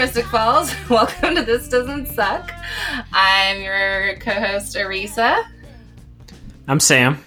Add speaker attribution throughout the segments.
Speaker 1: Hey Mystic Falls. Welcome to This Doesn't Suck. I'm your co host, Arisa.
Speaker 2: I'm Sam.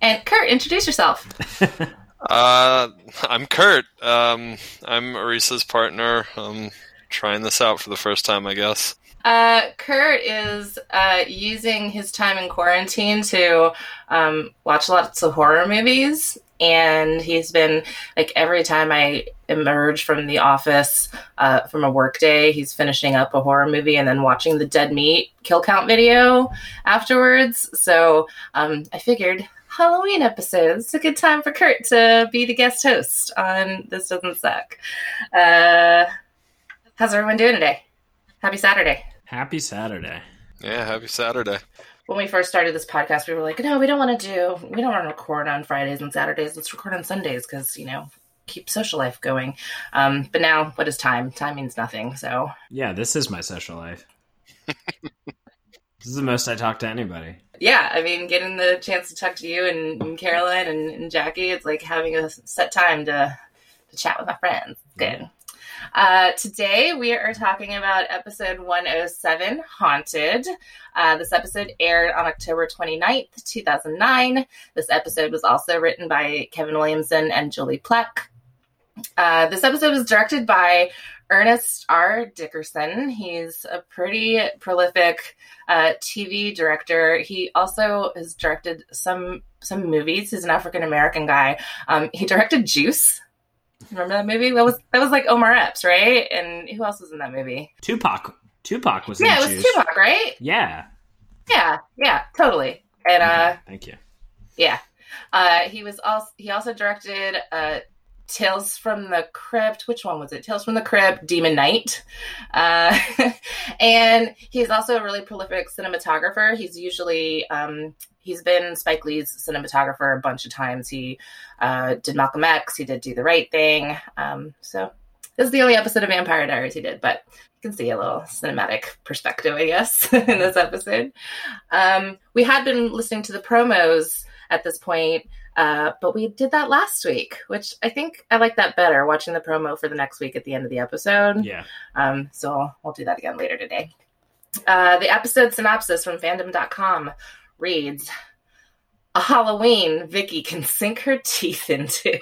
Speaker 1: And Kurt, introduce yourself.
Speaker 3: uh, I'm Kurt. Um, I'm Arisa's partner. I'm trying this out for the first time, I guess.
Speaker 1: Uh, Kurt is uh, using his time in quarantine to um, watch lots of horror movies. And he's been like every time I emerge from the office uh, from a work day, he's finishing up a horror movie and then watching the dead meat kill count video afterwards. So um, I figured Halloween episode. It's a good time for Kurt to be the guest host on This Doesn't Suck. Uh, how's everyone doing today? Happy Saturday.
Speaker 2: Happy Saturday.
Speaker 3: Yeah, happy Saturday.
Speaker 1: When we first started this podcast, we were like, no, we don't want to do, we don't want to record on Fridays and Saturdays. Let's record on Sundays because, you know, keep social life going. Um, but now, what is time? Time means nothing. So,
Speaker 2: yeah, this is my social life. this is the most I talk to anybody.
Speaker 1: Yeah, I mean, getting the chance to talk to you and, and Caroline and, and, Jackie, it's like having a set time to, to chat with my friends. good. Uh, today we are talking about episode 107, Haunted. Uh, this episode aired on October 29th, 2009. This episode was also written by Kevin Williamson and Julie Plec. Uh, this episode was directed by Ernest R. Dickerson. He's a pretty prolific uh, TV director. He also has directed some some movies. He's an African American guy. Um, he directed Juice, Remember that movie? That was that was like Omar Epps, right? And who else was in that movie?
Speaker 2: Tupac. Tupac was.
Speaker 1: Yeah, it was. Tupac, right?
Speaker 2: Yeah.
Speaker 1: Yeah, yeah, totally. And uh,
Speaker 2: thank you.
Speaker 1: Yeah, uh, he was also he also directed uh, Tales from the Crypt. Which one was it? Tales from the Crypt, Demon Knight. Uh, and he's also a really prolific cinematographer. He's usually um, he's been Spike Lee's cinematographer a bunch of times. He uh, did Malcolm X. He did Do the Right Thing. Um, so this is the only episode of Vampire Diaries he did, but you can see a little cinematic perspective, I guess, in this episode. Um, we had been listening to the promos at this point, uh, but we did that last week, which I think I like that better, watching the promo for the next week at the end of the episode.
Speaker 2: Yeah.
Speaker 1: Um, so we'll do that again later today. Uh, the episode synopsis from fandom.com reads A Halloween Vicky can sink her teeth into.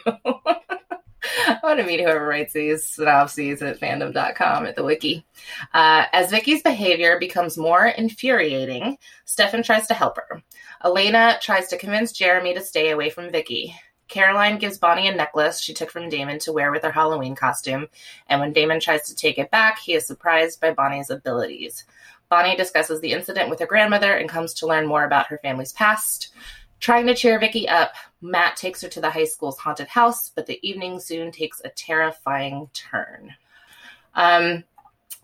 Speaker 1: I want to meet whoever writes these synopses at fandom.com at the wiki. Uh, as Vicky's behavior becomes more infuriating, Stefan tries to help her. Elena tries to convince Jeremy to stay away from Vicky. Caroline gives Bonnie a necklace she took from Damon to wear with her Halloween costume, and when Damon tries to take it back, he is surprised by Bonnie's abilities. Bonnie discusses the incident with her grandmother and comes to learn more about her family's past. Trying to cheer Vicky up, Matt takes her to the high school's haunted house, but the evening soon takes a terrifying turn. Um,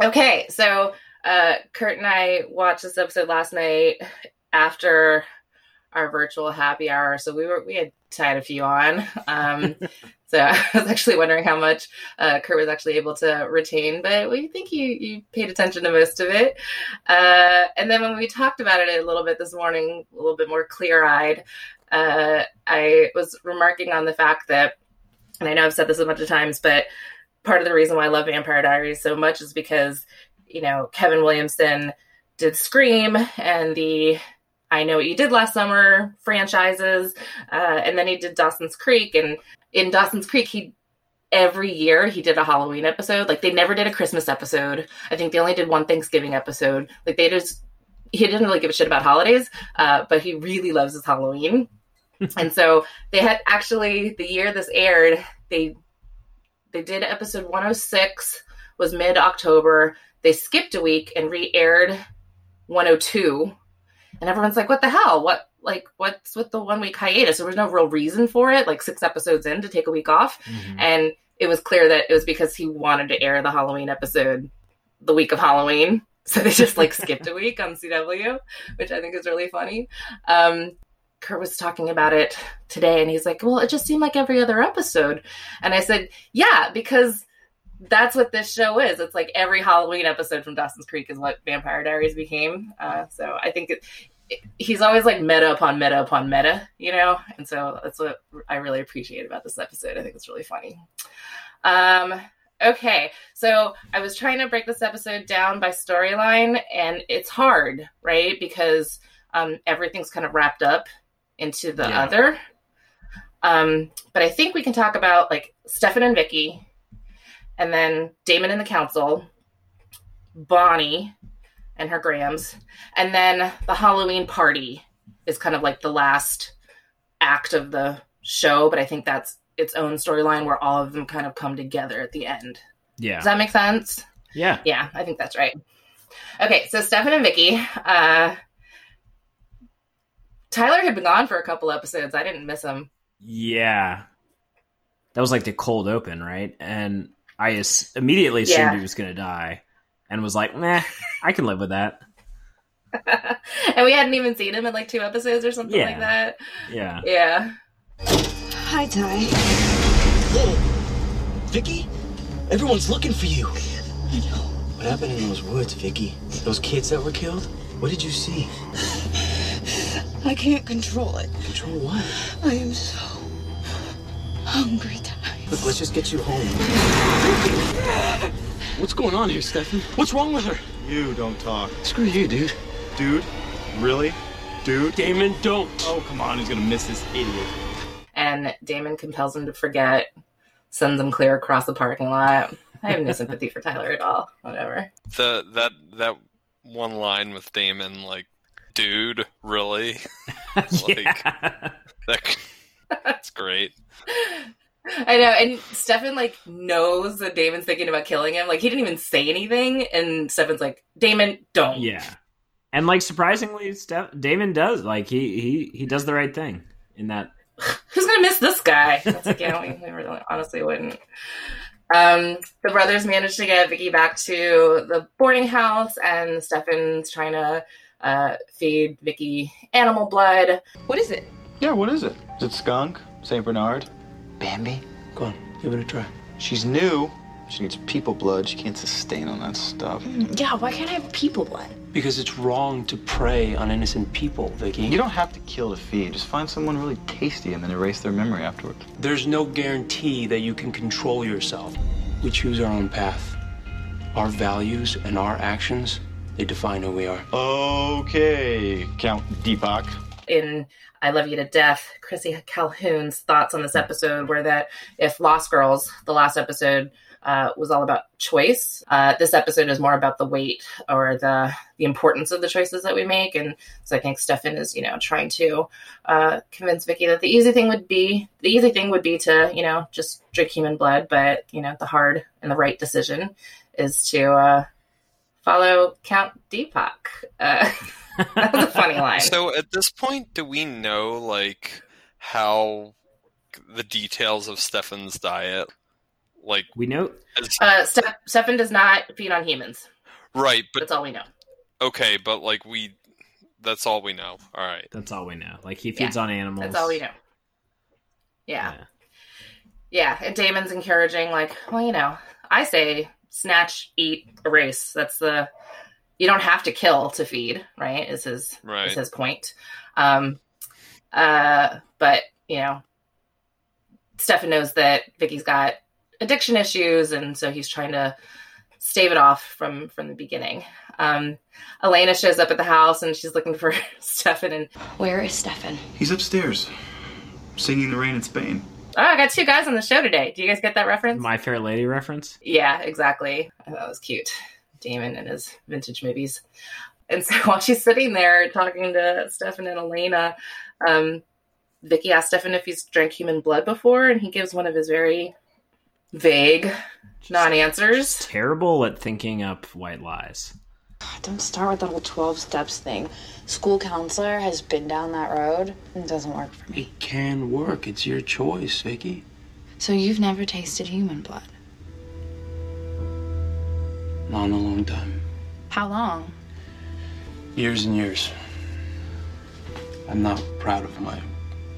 Speaker 1: okay, so uh, Kurt and I watched this episode last night after our virtual happy hour. So we were we had tied a few on. Um, so I was actually wondering how much uh, Kurt was actually able to retain, but we think you you paid attention to most of it. Uh, and then when we talked about it a little bit this morning, a little bit more clear eyed, uh, I was remarking on the fact that, and I know I've said this a bunch of times, but part of the reason why I love Vampire Diaries so much is because you know Kevin Williamson did Scream and the I Know What You Did Last Summer franchises. Uh, and then he did Dawson's Creek. And in Dawson's Creek, he every year he did a Halloween episode. Like they never did a Christmas episode. I think they only did one Thanksgiving episode. Like they just he didn't really give a shit about holidays, uh, but he really loves his Halloween. and so they had actually the year this aired, they they did episode 106 was mid October. They skipped a week and re-aired 102 and everyone's like, "What the hell? What like what's with the one week hiatus?" There was no real reason for it. Like six episodes in to take a week off, mm-hmm. and it was clear that it was because he wanted to air the Halloween episode the week of Halloween. So they just like skipped a week on CW, which I think is really funny. Um, Kurt was talking about it today, and he's like, "Well, it just seemed like every other episode," and I said, "Yeah, because." That's what this show is. It's like every Halloween episode from Dawson's Creek is what Vampire Diaries became. Uh, so I think it, it, he's always like meta upon meta upon meta, you know? And so that's what I really appreciate about this episode. I think it's really funny. Um, Okay, so I was trying to break this episode down by storyline, and it's hard, right? Because um, everything's kind of wrapped up into the
Speaker 2: Yeah.
Speaker 1: other. Um, but I think we can talk about like Stefan and Vicky, and then Damon and the council, Bonnie and her Grams, and then the Halloween party is kind of like the last act of the show. But I think that's its own storyline where all of them kind of come together at the end.
Speaker 2: Yeah.
Speaker 1: Does that make sense?
Speaker 2: yeah.
Speaker 1: Yeah, I think that's right. Okay, so Stefan and Vicky. Uh, Tyler had been gone for a couple episodes. I didn't miss him.
Speaker 2: Yeah. That was like the cold open, right? And I immediately assumed
Speaker 1: Yeah.
Speaker 2: he was going to die and was like, nah, I can live with that.
Speaker 1: and we hadn't even seen him in like two episodes or something like that.
Speaker 2: Yeah.
Speaker 1: Yeah.
Speaker 4: Hi, Ty.
Speaker 5: Vicky? Everyone's looking for you. I know. What happened in those woods, Vicky? Those kids that were killed? What did you see?
Speaker 4: I can't control it.
Speaker 5: Control what?
Speaker 4: I am so hungry, Ty.
Speaker 5: Look, let's just get you home. What's going on here, Stefan? What's wrong with her?
Speaker 6: You don't talk.
Speaker 5: Screw you, dude.
Speaker 6: Dude? Really? Dude?
Speaker 5: Damon, don't.
Speaker 6: Oh, come on. He's gonna miss this idiot.
Speaker 1: And Damon compels him to forget, sends him clear across the parking lot. I have no sympathy for Tyler at all. Whatever.
Speaker 3: The that that one line with Damon, like, dude, really?
Speaker 2: yeah.
Speaker 3: That, that's great.
Speaker 1: I know, and Stefan like knows that Damon's thinking about killing him. Like he didn't even say anything, and Stefan's like, "Damon, don't."
Speaker 2: Yeah. And like surprisingly, Steph- Damon does like he he he does the right thing in that.
Speaker 1: Who's gonna miss this guy? That's like, yeah, we, we really honestly wouldn't. Um, the brothers managed to get Vicky back to the boarding house, and Stefan's trying to uh, feed Vicky animal blood.
Speaker 4: What is it?
Speaker 6: Yeah, what is it? Is it skunk? St. Bernard?
Speaker 5: Bambi? Go on, give it a try.
Speaker 6: She's new. She needs people blood. She can't sustain on that stuff.
Speaker 4: Mm, yeah, why can't I have people blood?
Speaker 7: Because it's wrong to prey on innocent people, Vicky.
Speaker 6: You don't have to kill to feed. Just find someone really tasty and then erase their memory afterwards.
Speaker 7: There's no guarantee that you can control yourself. We choose our own path. Our values and our actions, they define who we are.
Speaker 6: Okay, Count Deepak.
Speaker 1: in I Love You to Death, Crissy Calhoun's thoughts on this episode were that if Lost Girls, the last episode, uh, was all about choice, uh, this episode is more about the weight or the the importance of the choices that we make. And so I think Stefan is, you know, trying to uh, convince Vicky that the easy thing would be the easy thing would be to, you know, just drink human blood, but you know, the hard and the right decision is to uh, follow Count Deepak. That was a funny line.
Speaker 3: So at this point, do we know like how the details of Stefan's diet? Like,
Speaker 2: We know
Speaker 3: is,
Speaker 1: Uh, Ste- Stefan does not feed on humans.
Speaker 3: right? But
Speaker 1: That's all we know.
Speaker 3: okay, but like we, that's all we know. All right.
Speaker 2: that's all we know. Like he feeds on animals.
Speaker 1: That's all we know. Yeah.
Speaker 2: Yeah.
Speaker 1: yeah, And Damon's encouraging, like, well, you know, I say snatch, eat, erase. That's the you don't have to kill to feed, right? Is his
Speaker 3: Right.
Speaker 1: is his point. Um, uh, but you know, Stefan knows that Vicky's got addiction issues, and so he's trying to stave it off from from the beginning. Um, Elena shows up at the house, and she's looking for Stefan, and
Speaker 4: Where is Stefan?
Speaker 6: He's upstairs, singing the rain in Spain.
Speaker 1: oh, I got two guys on the show today. Do you guys get that reference?
Speaker 2: My Fair Lady reference.
Speaker 1: Yeah, exactly. That was cute. Damon and his vintage movies. And so while she's sitting there talking to Stefan and Elena, um, Vicky asks Stefan if he's drank human blood before, and he gives one of his very vague non answers.
Speaker 2: Terrible at thinking up white lies.
Speaker 8: Don't start with the whole 12 steps thing. School counselor has been down that road. It doesn't work for me.
Speaker 7: It can work. It's your choice, Vicky.
Speaker 8: So you've never tasted human blood?
Speaker 7: Not in a long time.
Speaker 8: How long?
Speaker 7: Years and years. I'm not proud of my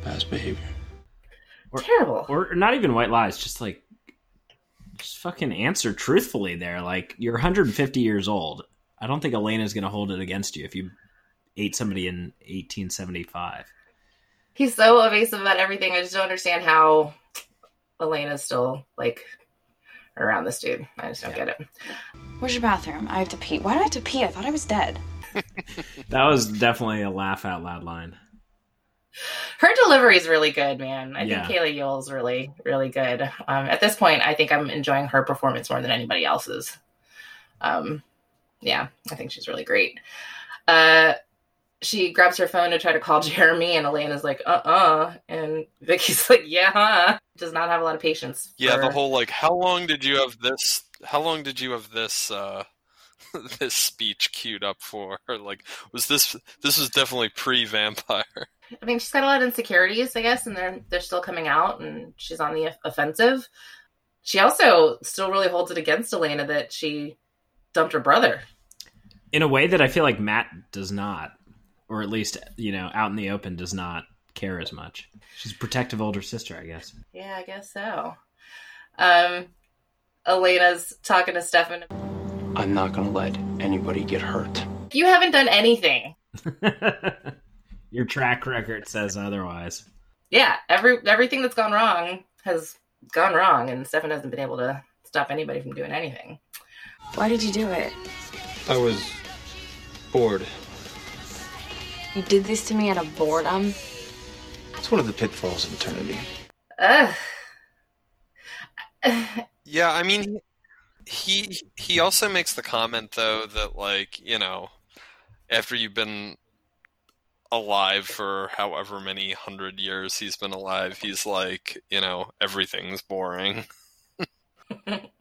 Speaker 7: past behavior.
Speaker 1: Terrible.
Speaker 2: Or not even white lies, just like just fucking answer truthfully there. Like you're 150 years old. I don't think Elena's going to hold it against you if you ate somebody in 1875.
Speaker 1: He's so evasive about everything. I just don't understand how Elena's still like around this dude. I just don't get it.
Speaker 8: Where's your bathroom? I have to pee. Why do I have to pee? I thought I was dead.
Speaker 2: That was definitely a laugh out loud line.
Speaker 1: Her delivery is really good, man. I
Speaker 2: Yeah.
Speaker 1: think Kayla Ewell's really, really good. Um, at this point, I think I'm enjoying her performance more than anybody else's. Um, yeah, I think she's really great. Uh, she grabs her phone to try to call Jeremy, and Elena's like, "Uh, uh and Vicky's like, "Yeah, huh?" Does not have a lot of patience.
Speaker 3: Yeah,
Speaker 1: for-
Speaker 3: the whole like, how long did you have this? How long did you have this? uh this speech queued up for? Like, was this? This was definitely pre-vampire.
Speaker 1: I mean, she's got a lot of insecurities, I guess, and they're they're still coming out, and she's on the offensive. She also still really holds it against Elena that she dumped her brother.
Speaker 2: In a way that I feel like Matt does not, or at least, you know, out in the open does not care as much. She's a protective older sister, I guess.
Speaker 1: Yeah, I guess so. Um, Elena's talking to Stefan.
Speaker 7: I'm not gonna let anybody get hurt.
Speaker 1: You haven't done anything.
Speaker 2: Your track record says otherwise.
Speaker 1: Yeah, every everything that's gone wrong has gone wrong, and Stefan hasn't been able to stop anybody from doing anything.
Speaker 8: Why did you do it?
Speaker 6: I was bored.
Speaker 8: You did this to me out of boredom.
Speaker 6: It's one of the pitfalls of eternity.
Speaker 1: Ugh.
Speaker 3: Yeah, I mean, he he also makes the comment though that like you know, after you've been alive for however many hundred years he's been alive, he's like you know everything's boring.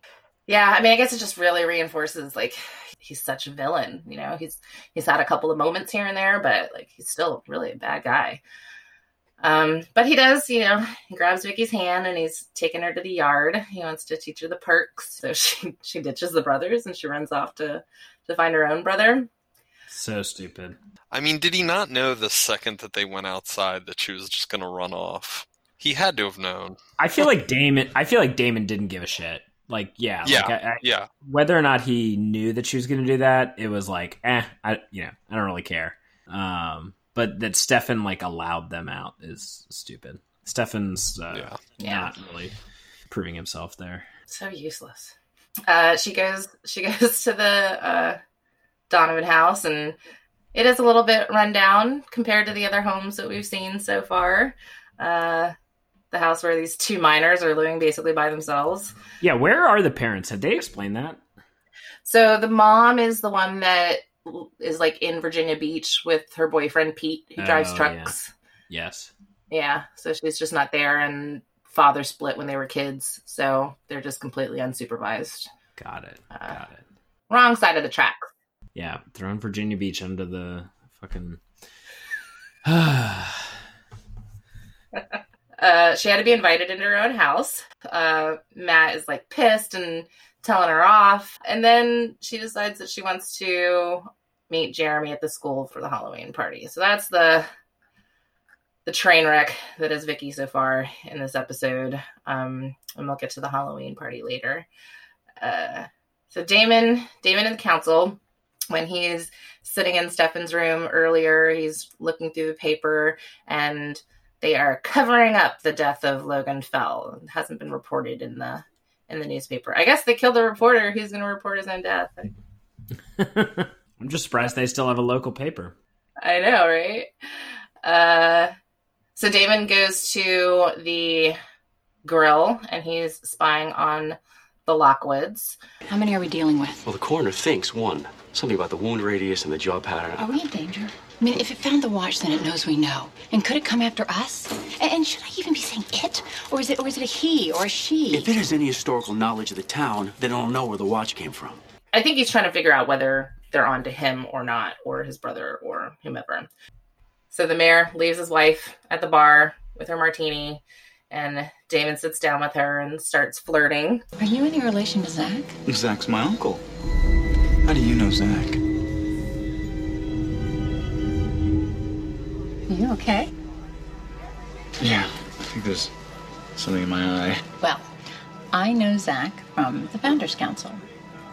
Speaker 1: Yeah, I mean, I guess it just really reinforces like he's such a villain. You know, he's he's had a couple of moments here and there, but like he's still really a bad guy. Um, but he does, you know, he grabs Vicky's hand and he's taking her to the yard. He wants to teach her the perks, so she she ditches the brothers and she runs off to to find her own brother.
Speaker 2: So stupid.
Speaker 3: I mean, did he not know the second that they went outside that she was just going to run off? He had to have known.
Speaker 2: I feel like Damon. I feel like Damon didn't give a shit. Like, yeah,
Speaker 3: Yeah,
Speaker 2: like, I, I,
Speaker 3: yeah.
Speaker 2: Whether or not he knew that she was going to do that, it was like, eh, I, you know, I don't really care. Um, but that Stefan like allowed them out is stupid. Stefan's uh,
Speaker 3: Yeah.
Speaker 1: Yeah.
Speaker 2: not really proving himself there.
Speaker 1: So useless. Uh, she goes she goes to the uh, Donovan house and it is a little bit run down compared to the other homes that we've seen so far. Uh, the house where these two minors are living basically by themselves.
Speaker 2: Yeah, where are the parents? Have they explained that?
Speaker 1: So the mom is the one that is like in Virginia Beach with her boyfriend Pete, who drives
Speaker 2: Oh,
Speaker 1: trucks.
Speaker 2: Yes.
Speaker 1: Yeah, so she's just not there, and father split when they were kids, so they're just completely unsupervised.
Speaker 2: Got it.
Speaker 1: Uh,
Speaker 2: Got it.
Speaker 1: Wrong side of the track.
Speaker 2: Yeah, throwing Virginia Beach under the fucking.
Speaker 1: Uh, she had to be invited into her own house. Uh, Matt is like pissed and telling her off, and then she decides that she wants to meet Jeremy at the school for the Halloween party. So that's the the train wreck that is Vicky so far in this episode. Um, and we'll get to the Halloween party later. Uh, so Damon, Damon and the council, when he's sitting in Stefan's room earlier, he's looking through the paper and they are covering up the death of Logan Fell. It hasn't been reported in the in the newspaper. I guess they killed the reporter who's going to report his own death.
Speaker 2: I'm just surprised they still have a local paper.
Speaker 1: I know, right? Uh, so Damon goes to the grill and he's spying on the Lockwoods.
Speaker 8: How many are we dealing with?
Speaker 7: Well, the coroner thinks one. Something about the wound radius and the jaw pattern.
Speaker 8: Are we in danger? I mean, if it found the watch, then it knows we know. And could it come after us? And, and should I even be saying it, or is it, or is it a he or a she?
Speaker 9: If it has any historical knowledge of the town, then it'll know where the watch came from.
Speaker 1: I think he's trying to figure out whether they're on to him or not, or his brother or whomever. So the mayor leaves his wife at the bar with her martini, and Damon sits down with her and starts flirting.
Speaker 8: Are you any relation to Zach?
Speaker 6: Zach's my uncle. How do you know Zach?
Speaker 8: You okay?
Speaker 6: Yeah, I think there's something in my eye.
Speaker 8: Well, I know Zach from the Founders Council.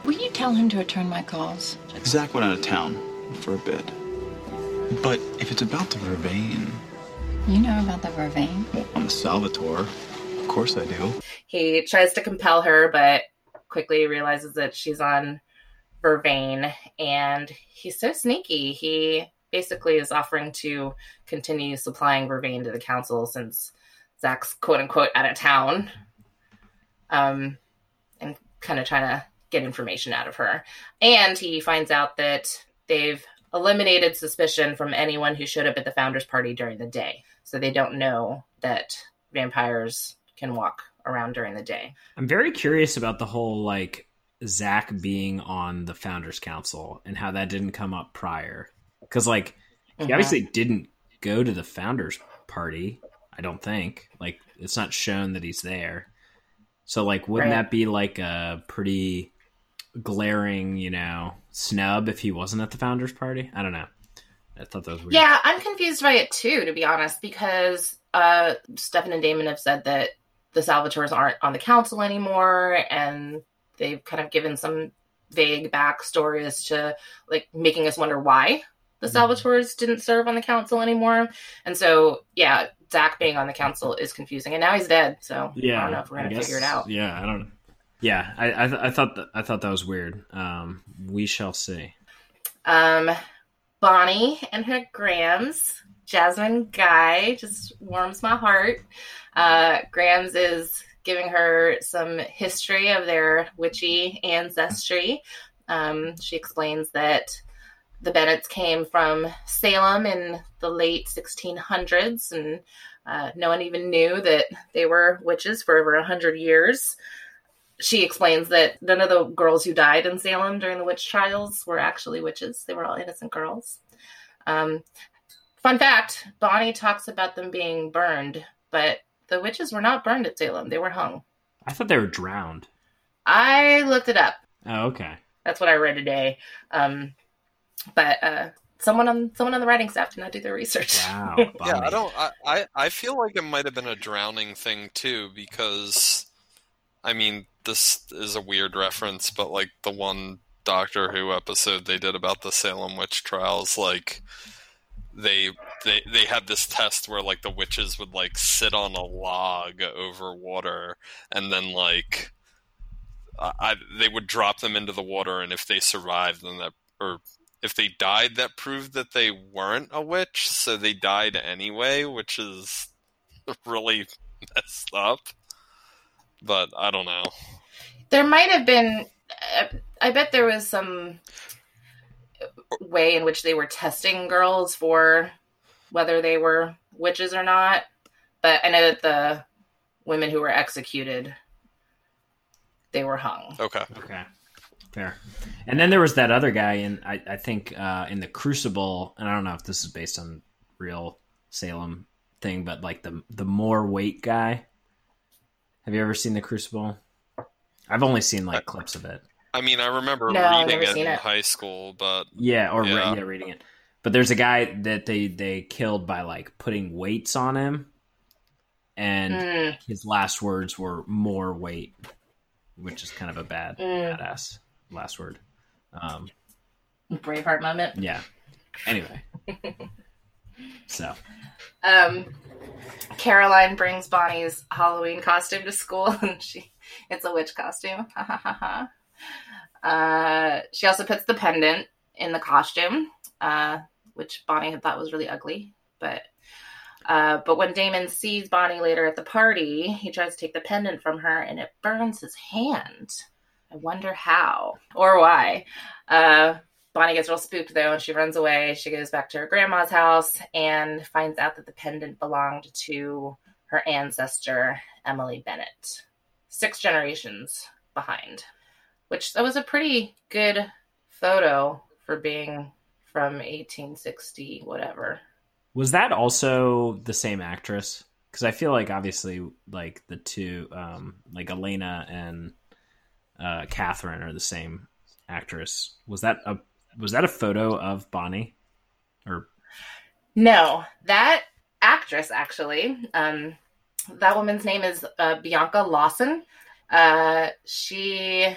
Speaker 8: Will you tell him to return my calls?
Speaker 6: Zach went out of town for a bit. But if it's about the Vervain,
Speaker 8: You know about the Vervain?
Speaker 6: well, I'm a Salvatore. Of course I do.
Speaker 1: He tries to compel her, but quickly realizes that she's on Vervain, and he's so sneaky. He basically is offering to continue supplying Vervain to the council since Zach's quote unquote out of town. Um, and kind of trying to get information out of her. And he finds out that they've eliminated suspicion from anyone who showed up at the founders party during the day. So they don't know that vampires can walk around during the day.
Speaker 2: I'm very curious about the whole like Zach being on the founders council and how that didn't come up prior. Because like he obviously didn't go to the founders party. I don't think like it's not shown that he's there. So like, wouldn't
Speaker 1: Right.
Speaker 2: that be like a pretty glaring, you know, snub if he wasn't at the founders party? I don't know. I thought that was weird.
Speaker 1: Yeah, I'm confused by it too, to be honest, because uh, Stefan and Damon have said that the Salvatores aren't on the council anymore, and they've kind of given some vague backstory as to like making us wonder why the Salvatores didn't serve on the council anymore. And so, yeah, Zach being on the council is confusing, and now he's dead. So
Speaker 2: Yeah,
Speaker 1: I don't know if we're gonna figure it out.
Speaker 2: Yeah, I don't. Yeah, I I, th- I thought that I thought that was weird. Um, we shall see.
Speaker 1: Um, Bonnie and her Grams, Jasmine Guy, just warms my heart. Uh, Grams is giving her some history of their witchy ancestry. Um, she explains that the Bennetts came from Salem in the late 1600s, and uh, no one even knew that they were witches for over 100 years she explains that none of the girls who died in Salem during the witch trials were actually witches. They were all innocent girls. Um, fun fact Bonnie talks about them being burned, but the witches were not burned at Salem. They were hung.
Speaker 2: I thought they were drowned.
Speaker 1: I looked it up.
Speaker 2: Oh, okay.
Speaker 1: That's what I read today. Um, but uh, someone on someone on the writing staff did not do their research.
Speaker 2: Wow.
Speaker 3: Yeah, I don't. I, I I feel like it might have been a drowning thing too, because I mean, this is a weird reference, but like the one Doctor Who episode they did about the Salem witch trials, like they they they had this test where like the witches would like sit on a log over water, and then like I, I they would drop them into the water, and if they survived, then that or if they died, that proved that they weren't a witch, so they died anyway, which is really messed up. But I don't know.
Speaker 1: There might have been. uh, I bet there was some way in which they were testing girls for whether they were witches or not. But I know that the women who were executed, they were hung.
Speaker 3: Okay.
Speaker 2: Okay. Fair. And then there was that other guy in I, I think uh, in the Crucible, and I don't know if this is based on real Salem thing, but like the the more weight guy. Have you ever seen the Crucible? I've only seen like clips of it.
Speaker 3: I mean, I remember
Speaker 1: No,
Speaker 3: reading
Speaker 1: never
Speaker 3: it in
Speaker 1: it.
Speaker 3: high school, but
Speaker 2: Yeah, or yeah.
Speaker 3: Yeah.
Speaker 2: yeah, reading it. But there's a guy that they they killed by like putting weights on him, and
Speaker 1: Mm,
Speaker 2: his last words were "more weight," which is kind of a bad
Speaker 1: Mm.
Speaker 2: badass last word. Um,
Speaker 1: Braveheart moment.
Speaker 2: yeah. Anyway, so
Speaker 1: Um, Caroline brings Bonnie's Halloween costume to school, and she it's a witch costume. Ha ha ha ha. Uh, she also puts the pendant in the costume, uh, which Bonnie had thought was really ugly. But uh, but when Damon sees Bonnie later at the party, he tries to take the pendant from her, and it burns his hand. I wonder how or why. Uh, Bonnie gets real spooked though, and she runs away. She goes back to her grandma's house and finds out that the pendant belonged to her ancestor, Emily Bennett, six generations behind. Which that was a pretty good photo for being from 1860, whatever.
Speaker 2: was that also the same actress? Because I feel like obviously like the two, um, like Elena and uh, Catherine are the same actress. Was that a was that a photo of Bonnie? Or
Speaker 1: No, that actress actually. Um, that woman's name is uh, Bianca Lawson. Uh, she.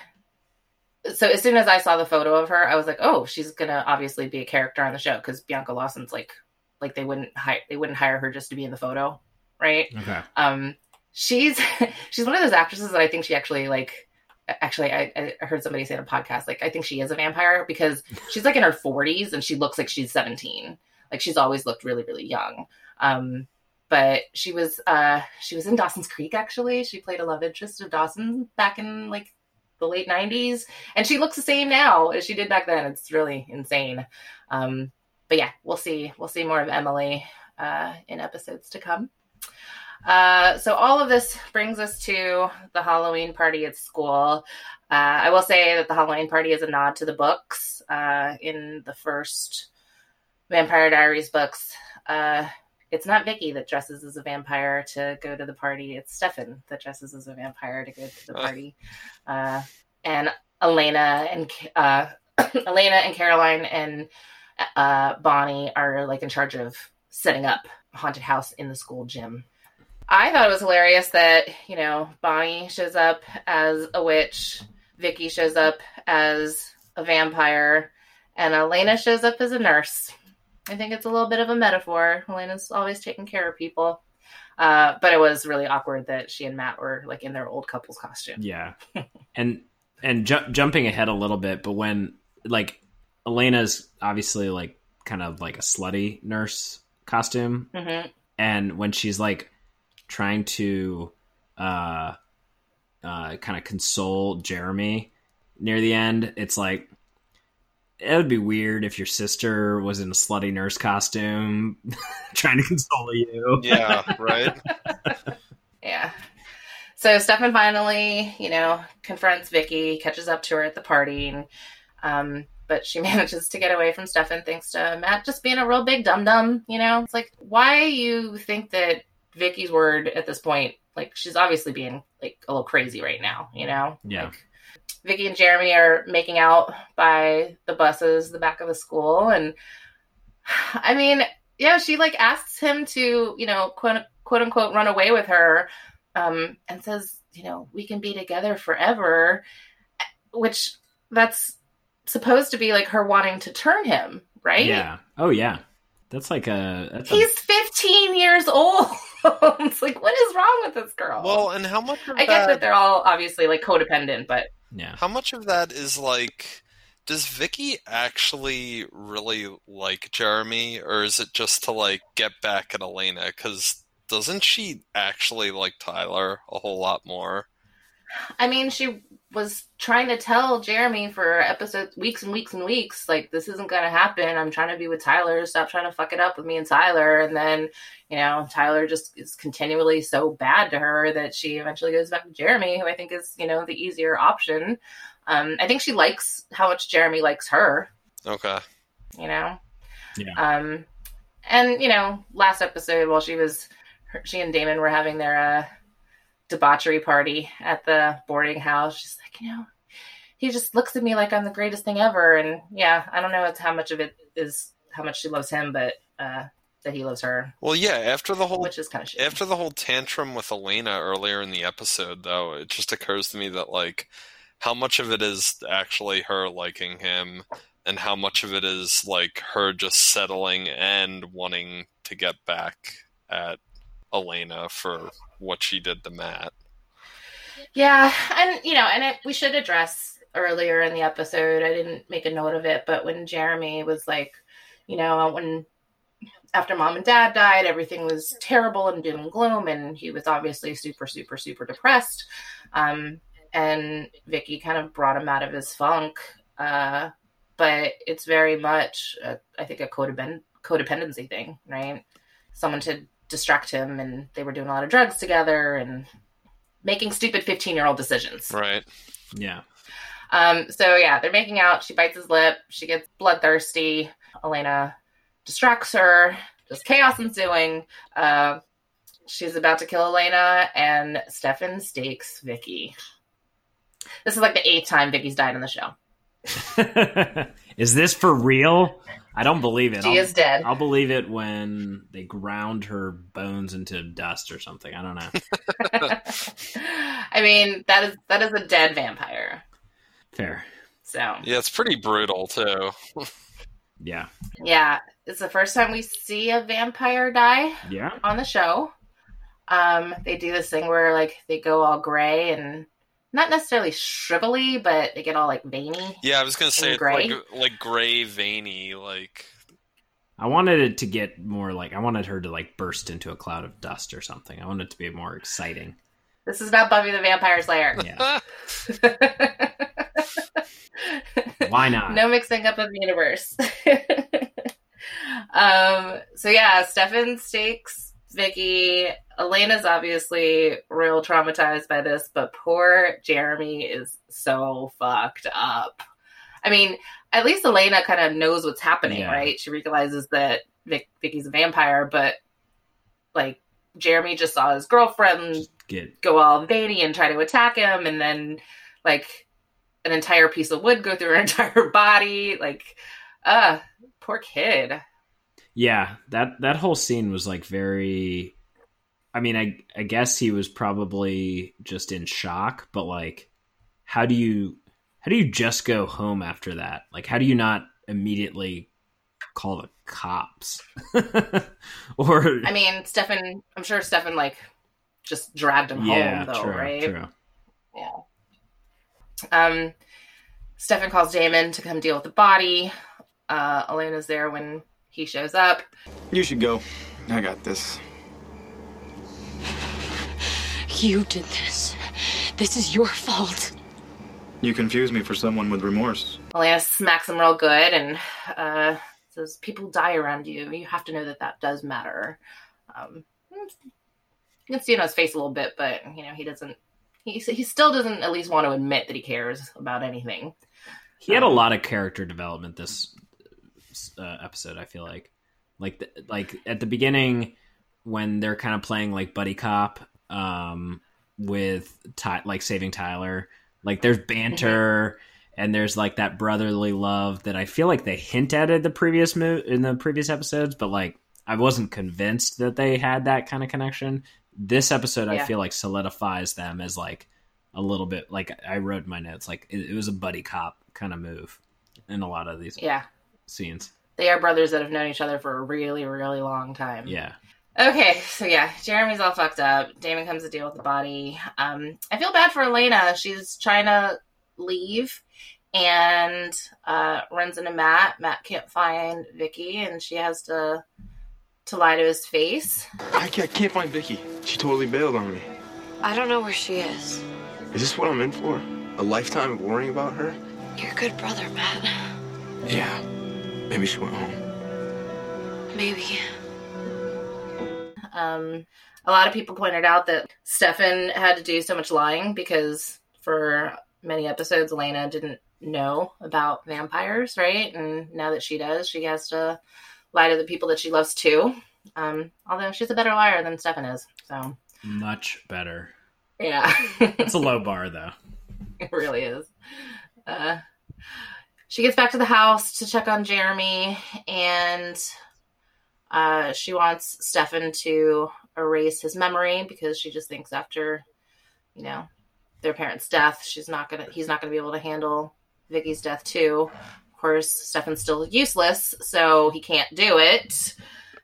Speaker 1: So as soon as I saw the photo of her, I was like, "Oh, she's gonna obviously be a character on the show because Bianca Lawson's like, like they wouldn't hire they wouldn't hire her just to be in the photo, right?"
Speaker 2: okay,
Speaker 1: Um, she's she's one of those actresses that I think she actually like actually I, I heard somebody say on a podcast like I think she is a vampire because she's like in her 40s and she looks like she's 17. Like she's always looked really really young. Um, but she was uh, she was in Dawson's Creek actually. She played a love interest of Dawson back in like the late 90s and she looks the same now as she did back then. It's really insane. Um, but yeah, we'll see. We'll see more of Emily uh, in episodes to come. Uh, so all of this brings us to the Halloween party at school. Uh, I will say that the Halloween party is a nod to the books. Uh, in the first Vampire Diaries books, uh, it's not Vicky that dresses as a vampire to go to the party. It's Stefan that dresses as a vampire to go to the party. Uh, and Elena and uh, Elena and Caroline and Bonnie are like in charge of setting up a haunted house in the school gym. I thought it was hilarious that, you know, Bonnie shows up as a witch, Vicky shows up as a vampire, and Elena shows up as a nurse. I think it's a little bit of a metaphor. Elena's always taking care of people. Uh, but it was really awkward that she and Matt were like in their old couple's costume.
Speaker 2: Yeah. and and ju- jumping ahead a little bit, but when like Elena's obviously like kind of like a slutty nurse costume.
Speaker 1: Mm-hmm.
Speaker 2: And when she's like trying to uh, uh, kind of console Jeremy near the end, it's like it would be weird if your sister was in a slutty nurse costume trying to console you.
Speaker 3: Yeah, right.
Speaker 1: yeah. So Stefan finally, you know, confronts Vicky, catches up to her at the party, and um, but she manages to get away from Stefan thanks to Matt just being a real big dum dum. You know, it's like why you think that Vicky's word at this point, like she's obviously being like a little crazy right now. You know,
Speaker 2: yeah.
Speaker 1: Like, Vicky and Jeremy are making out by the buses, the back of the school, and I mean, yeah, she like asks him to, you know, quote quote unquote, run away with her, um, and says, you know, we can be together forever, which that's supposed to be like her wanting to turn him, right?
Speaker 2: Yeah. Oh yeah. That's like a. That's
Speaker 1: He's 15 years old. it's like, what is wrong with this girl?
Speaker 3: Well, and how much?
Speaker 1: I get that they're all obviously like codependent, but
Speaker 2: yeah.
Speaker 3: How much of that is like? Does Vicky actually really like Jeremy, or is it just to like get back at Elena? Because doesn't she actually like Tyler a whole lot more?
Speaker 1: I mean, she was trying to tell Jeremy for episodes, weeks and weeks and weeks, like this isn't going to happen. I'm trying to be with Tyler. Stop trying to fuck it up with me and Tyler. And then, you know, Tyler just is continually so bad to her that she eventually goes back to Jeremy, who I think is, you know, the easier option. Um, I think she likes how much Jeremy likes her.
Speaker 3: Okay.
Speaker 1: You know.
Speaker 2: Yeah.
Speaker 1: Um, and you know, last episode while she was, her, she and Damon were having their uh debauchery party at the boarding house. She's like, you know, he just looks at me like I'm the greatest thing ever. And yeah, I don't know how much of it is how much she loves him, but uh, that he loves her.
Speaker 3: Well, yeah. After the whole,
Speaker 1: which is kind of shitty.
Speaker 3: after the whole tantrum with Elena earlier in the episode, though, it just occurs to me that like how much of it is actually her liking him, and how much of it is like her just settling and wanting to get back at Elena for what she did to Matt.
Speaker 1: Yeah, and you know, and it, we should address earlier in the episode. I didn't make a note of it, but when Jeremy was like, you know, when after mom and dad died, everything was terrible and doom and gloom, and he was obviously super, super, super depressed. Um, and Vicky kind of brought him out of his funk. Uh, but it's very much, a, I think, a codepend- codependency thing, right? Someone to distract him, and they were doing a lot of drugs together and making stupid 15 year old decisions.
Speaker 3: Right.
Speaker 2: Yeah.
Speaker 1: Um, so yeah, they're making out. She bites his lip. She gets bloodthirsty. Elena distracts her. Just chaos ensuing. Uh, she's about to kill Elena, and Stefan stakes Vicky. This is like the eighth time Vicky's died in the show.
Speaker 2: is this for real? I don't believe it.
Speaker 1: She
Speaker 2: I'll,
Speaker 1: is dead.
Speaker 2: I'll believe it when they ground her bones into dust or something. I don't know.
Speaker 1: I mean, that is that is a dead vampire.
Speaker 2: Fair.
Speaker 1: So
Speaker 3: Yeah, it's pretty brutal too.
Speaker 2: Yeah.
Speaker 1: yeah, it's the first time we see a vampire die
Speaker 2: Yeah.
Speaker 1: on the show. Um, they do this thing where like they go all gray and not necessarily shrivelly, but they get all like veiny.
Speaker 3: Yeah, I was gonna say
Speaker 1: gray?
Speaker 3: like like gray, veiny, like
Speaker 2: I wanted it to get more like I wanted her to like burst into a cloud of dust or something. I wanted it to be more exciting.
Speaker 1: This is not Buffy the Vampire Slayer.
Speaker 2: Yeah. Why not?
Speaker 1: no mixing up of the universe. um. So yeah, Stefan stakes Vicky. Elena's obviously real traumatized by this, but poor Jeremy is so fucked up. I mean, at least Elena kind of knows what's happening,
Speaker 2: Yeah.
Speaker 1: right? She realizes that Vic- Vicky's a vampire, but like Jeremy just saw his girlfriend
Speaker 2: Get
Speaker 1: go all veiny and try to attack him, and then like an entire piece of wood go through her entire body. Like, uh, poor kid.
Speaker 2: yeah, that that whole scene was like very I mean, I I guess he was probably just in shock, but like how do you how do you just go home after that? Like how do you not immediately call the cops? or
Speaker 1: I mean, Stefan. I'm sure Stefan like just dragged him
Speaker 2: yeah,
Speaker 1: home, though,
Speaker 2: true,
Speaker 1: right?
Speaker 2: true.
Speaker 1: Yeah. Um, Stefan calls Damon to come deal with the body. Uh, Elena's there when he shows up.
Speaker 6: You should go. I got this.
Speaker 4: You did this. This is your fault.
Speaker 6: You confuse me for someone with remorse.
Speaker 1: Elena smacks him real good and uh, says, "People die around you. You have to know that that does matter." Um, you can see it on his face a little bit, but you know he doesn't. He he still doesn't at least want to admit that he cares about anything.
Speaker 2: He had a
Speaker 1: Um,
Speaker 2: lot of character development this uh, episode. I feel like, like, the, like at the beginning when they're kind of playing like buddy cop um, with Ty- like saving Tyler. Like there's banter and there's like that brotherly love that I feel like they hint at in the previous mo- in the previous episodes, but like I wasn't convinced that they had that kind of connection. This episode, I feel like solidifies them as like a little bit like I wrote in my notes like it, it was a buddy cop kind of move in a lot of these
Speaker 1: Yeah,
Speaker 2: scenes.
Speaker 1: they are brothers that have known each other for a really really long time.
Speaker 2: Yeah,
Speaker 1: Okay, so yeah, Jeremy's all fucked up. Damon comes to deal with the body. Um, I feel bad for Elena. She's trying to leave and uh, runs into Matt. Matt can't find Vicky, and she has to to lie to his face.
Speaker 10: I can't, I can't find Vicky. She totally bailed on me.
Speaker 4: I don't know where she is.
Speaker 10: Is this what I'm in for? A lifetime of worrying about her?
Speaker 4: You're a good brother, Matt.
Speaker 10: Yeah. Maybe she went home.
Speaker 4: Maybe.
Speaker 1: Um, a lot of people pointed out that Stefan had to do so much lying because for many episodes, Elena didn't know about vampires, right? And now that she does, she has to lie to the people that she loves too. Um, although she's a better liar than Stefan is, so
Speaker 2: much better.
Speaker 1: yeah,
Speaker 2: It's a low bar though.
Speaker 1: it really is. Uh, she gets back to the house to check on Jeremy, and uh, she wants Stefan to erase his memory because she just thinks after, you know, their parents' death, she's not gonna, he's not gonna be able to handle Vicky's death too. Of course, Stefan's still useless, so he can't do it.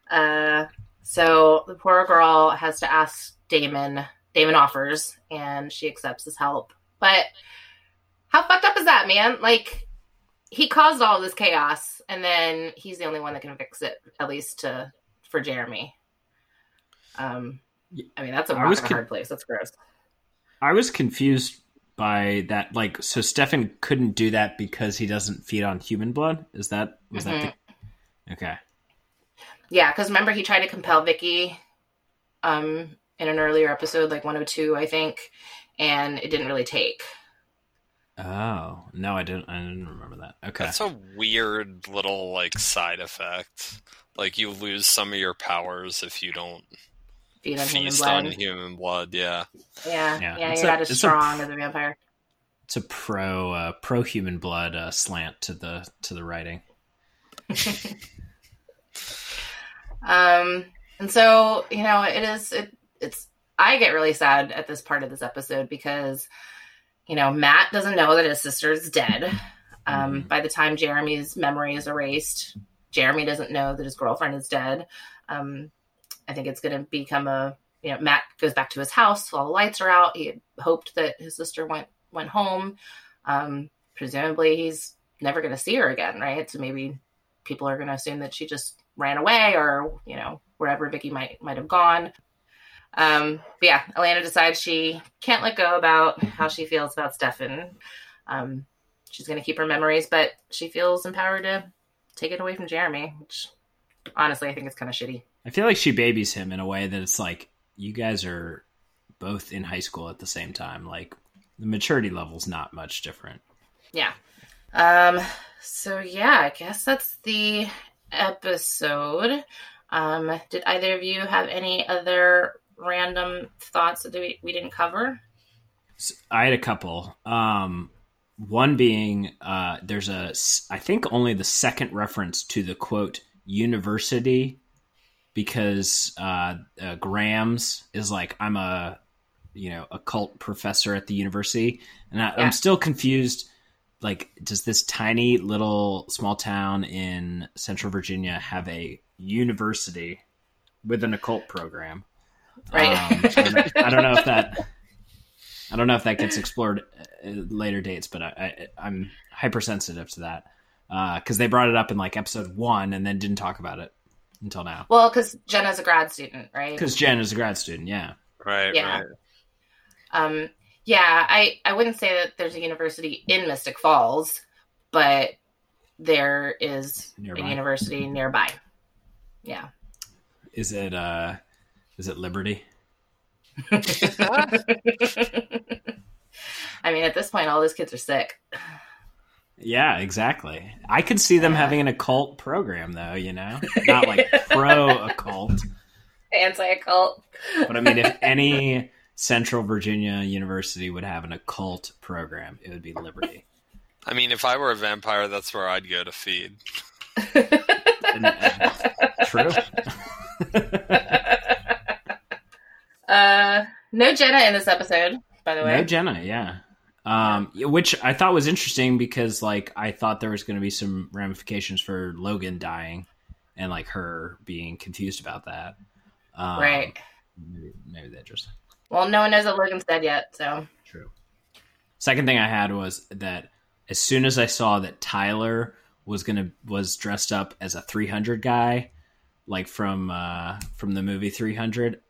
Speaker 1: Uh, so the poor girl has to ask Damon. Damon offers, and she accepts his help. But how fucked up is that, man? Like, he caused all this chaos, and then he's the only one that can fix it, at least to for Jeremy. Um, I mean, that's a
Speaker 2: I
Speaker 1: rock
Speaker 2: was
Speaker 1: a
Speaker 2: con-
Speaker 1: hard place. That's gross.
Speaker 2: I was confused by that. Like, so Stefan couldn't do that because he doesn't feed on human blood. Is that was that the okay?
Speaker 1: Yeah, because remember he tried to compel Vicky um in an earlier episode, like 102, I think, and it didn't really take.
Speaker 2: Oh no, I didn't. I didn't remember that. Okay,
Speaker 3: That's a weird little like side effect. Like you lose some of your powers if you don't
Speaker 1: Feed on human
Speaker 3: feast
Speaker 1: blood.
Speaker 3: on human blood. Yeah.
Speaker 1: Yeah,
Speaker 2: Yeah,
Speaker 1: yeah,
Speaker 2: it's
Speaker 1: you're
Speaker 2: a-
Speaker 1: not as
Speaker 2: it's a-
Speaker 1: strong as a vampire.
Speaker 2: it's a pro uh, pro human blood uh, slant to the to the writing.
Speaker 1: Um, and so you know, it is. It, it's. I get really sad at this part of this episode because, you know, Matt doesn't know that his sister is dead. Um, By the time Jeremy's memory is erased, Jeremy doesn't know that his girlfriend is dead. Um, I think it's going to become a. You know, Matt goes back to his house while the lights are out. He had hoped that his sister went went home. Um, presumably, he's never going to see her again, right? So maybe people are going to assume that she just ran away, or you know, wherever Vicky might might have gone. Um, but yeah, Elena decides she can't let go about how she feels about Stefan. Um, she's going to keep her memories, but she feels empowered to take it away from Jeremy, which honestly I think is kind of shitty.
Speaker 2: I feel like she babies him in a way that it's like you guys are both in high school at the same time. Like the maturity level's not much different.
Speaker 1: Yeah. Um. So yeah, I guess that's the episode. Um. Did either of you have any other random thoughts that we, we didn't cover?
Speaker 2: So I had a couple. Um. One being, uh, there's a, I think only the second reference to the quote university because uh, uh, Grams is like I'm a you know occult professor at the university, and I,
Speaker 1: Yeah.
Speaker 2: I'm still confused. Like, does this tiny little small town in Central Virginia have a university with an occult program?
Speaker 1: Right.
Speaker 2: Um, I don't know- I don't know if that. I don't know if that gets explored at later dates, but I, I, I'm hypersensitive to that because they brought it up in like episode one and then didn't talk about it until now.
Speaker 1: Well, because Jenna's a grad student, right?
Speaker 2: Because Jen is a grad student, yeah.
Speaker 3: Right,
Speaker 1: Yeah.
Speaker 3: right.
Speaker 1: Um, yeah, I, I wouldn't say that there's a university in Mystic Falls, but there is
Speaker 2: Nearby.
Speaker 1: a university nearby. Yeah.
Speaker 2: Is it uh is it Liberty?
Speaker 1: I mean, at this point, all those kids are sick.
Speaker 2: Yeah, exactly. I could see them having an occult program though, you know? Not like pro occult.
Speaker 1: Anti occult.
Speaker 2: But I mean if any Central Virginia University would have an occult program, it would be Liberty.
Speaker 3: I mean, if I were a vampire, that's where I'd go to feed.
Speaker 2: And, uh, true.
Speaker 1: Uh, no Jenna in this episode, by the way.
Speaker 2: No Jenna, yeah. Um, which I thought was interesting because like I thought there was going to be some ramifications for Logan dying and like her being confused about that. Um,
Speaker 1: right.
Speaker 2: Maybe, maybe they just
Speaker 1: Well, no one knows what Logan's dead yet, so.
Speaker 2: true. Second thing I had was that as soon as I saw that Tyler was gonna was dressed up as a 300 guy, like from uh, from the movie 300,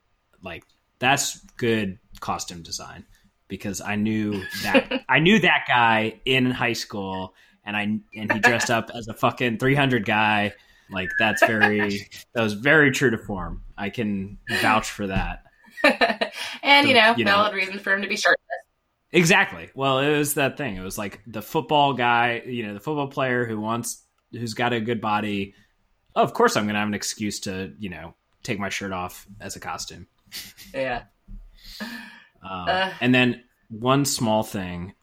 Speaker 2: like that's good costume design because I knew that I knew that guy in high school, and I and he dressed up as a fucking 300 guy. Like that's very that was very true to form. I can vouch for that.
Speaker 1: and, you know,
Speaker 2: you know-
Speaker 1: valid reason for him to be shirtless.
Speaker 2: Exactly. Well, it was that thing. It was like the football guy, you know, the football player who wants, who's got a good body. Oh, of course, I'm going to have an excuse to, you know, take my shirt off as a costume.
Speaker 1: Yeah.
Speaker 2: Um,
Speaker 1: Uh.
Speaker 2: and then one small thing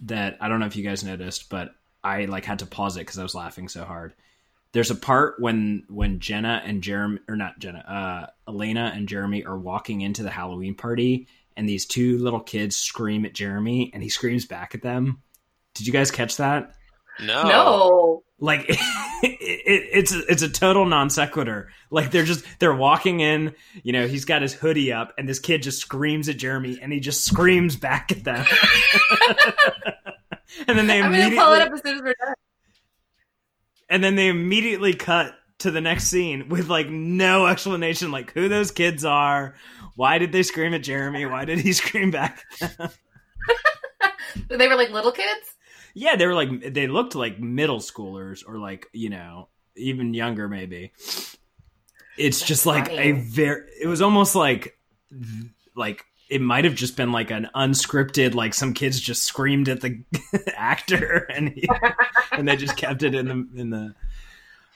Speaker 2: that I don't know if you guys noticed, but I like had to pause it because I was laughing so hard. There's a part when when Jenna and Jeremy, or not Jenna, uh, Elena and Jeremy are walking into the Halloween party, and these two little kids scream at Jeremy, and he screams back at them. Did you guys catch that?
Speaker 3: No.
Speaker 1: No.
Speaker 2: Like it, it, it's a, it's a total non sequitur. Like they're just they're walking in, you know, he's got his hoodie up, and this kid just screams at Jeremy, and he just screams back at them. and then they
Speaker 1: I'm
Speaker 2: immediately
Speaker 1: pull it up as soon as we're done.
Speaker 2: and then they immediately cut to the next scene with like no explanation, like who those kids are, why did they scream at Jeremy, why did he scream back? at them?
Speaker 1: They were like little kids?
Speaker 2: Yeah, they were like they looked like middle schoolers or like you know even younger maybe. It's just like a very. It was almost like like it might have just been like an unscripted like some kids just screamed at the actor and he, and they just kept it in the in the.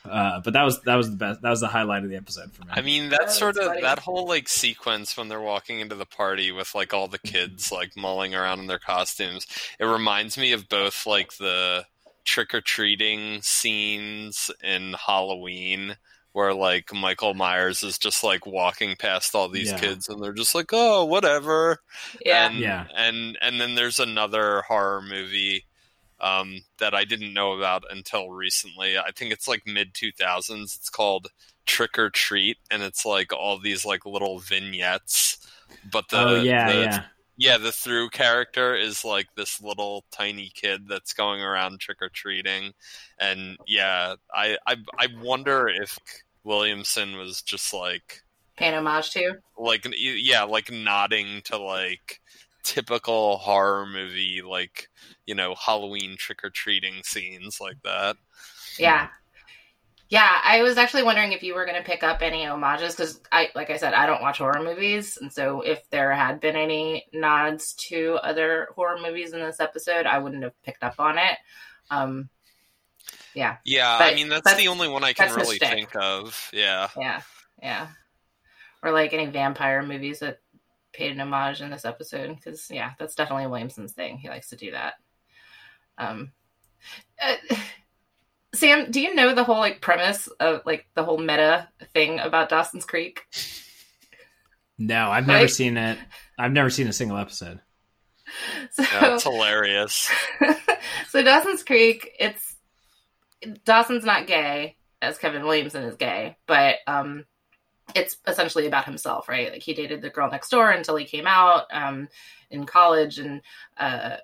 Speaker 2: Uh, but that was that was the best. That was the highlight of the episode for me.
Speaker 3: I mean,
Speaker 1: Oh,
Speaker 3: that's sort of
Speaker 1: funny.
Speaker 3: that whole like sequence when they're walking into the party with like all the kids like mulling around in their costumes. It reminds me of both like the trick or treating scenes in Halloween where like Michael Myers is just like walking past all these
Speaker 2: Yeah.
Speaker 3: kids and they're just like, "Oh, whatever."
Speaker 1: Yeah.
Speaker 3: And,
Speaker 2: Yeah.
Speaker 3: And and then there's another horror movie um, that I didn't know about until recently. I think it's like mid 2000s. It's called Trick or Treat, and it's like all these like little vignettes. But the
Speaker 2: oh yeah,
Speaker 3: the,
Speaker 2: yeah.
Speaker 3: yeah, the through character is like this little tiny kid that's going around trick or treating, and yeah, I, I I wonder if Williamson was just like
Speaker 1: Paying homage to.
Speaker 3: like yeah, like nodding to like typical horror movie like you know Halloween trick or treating scenes like that.
Speaker 1: Yeah. Yeah, I was actually wondering if you were going to pick up any homages because I, like I said, I don't watch horror movies, and so if there had been any nods to other horror movies in this episode, I wouldn't have picked up on it. Um, yeah,
Speaker 3: Yeah,
Speaker 1: But
Speaker 3: I mean that's,
Speaker 1: that's-
Speaker 3: the only one I can really think of. Yeah.
Speaker 1: yeah, yeah, or like any vampire movies that paid an homage in this episode because yeah, that's definitely Williamson's thing. He likes to do that. Um, uh, Sam, do you know the whole like premise of like the whole meta thing about Dawson's Creek?
Speaker 2: No, I've never
Speaker 1: Right?
Speaker 2: seen it. I've never seen a single episode.
Speaker 1: So,
Speaker 3: That's hilarious.
Speaker 1: so Dawson's Creek, it's Dawson's not gay as Kevin Williamson is gay, but um, it's essentially about himself, right? Like he dated the girl next door until he came out um, in college, and uh,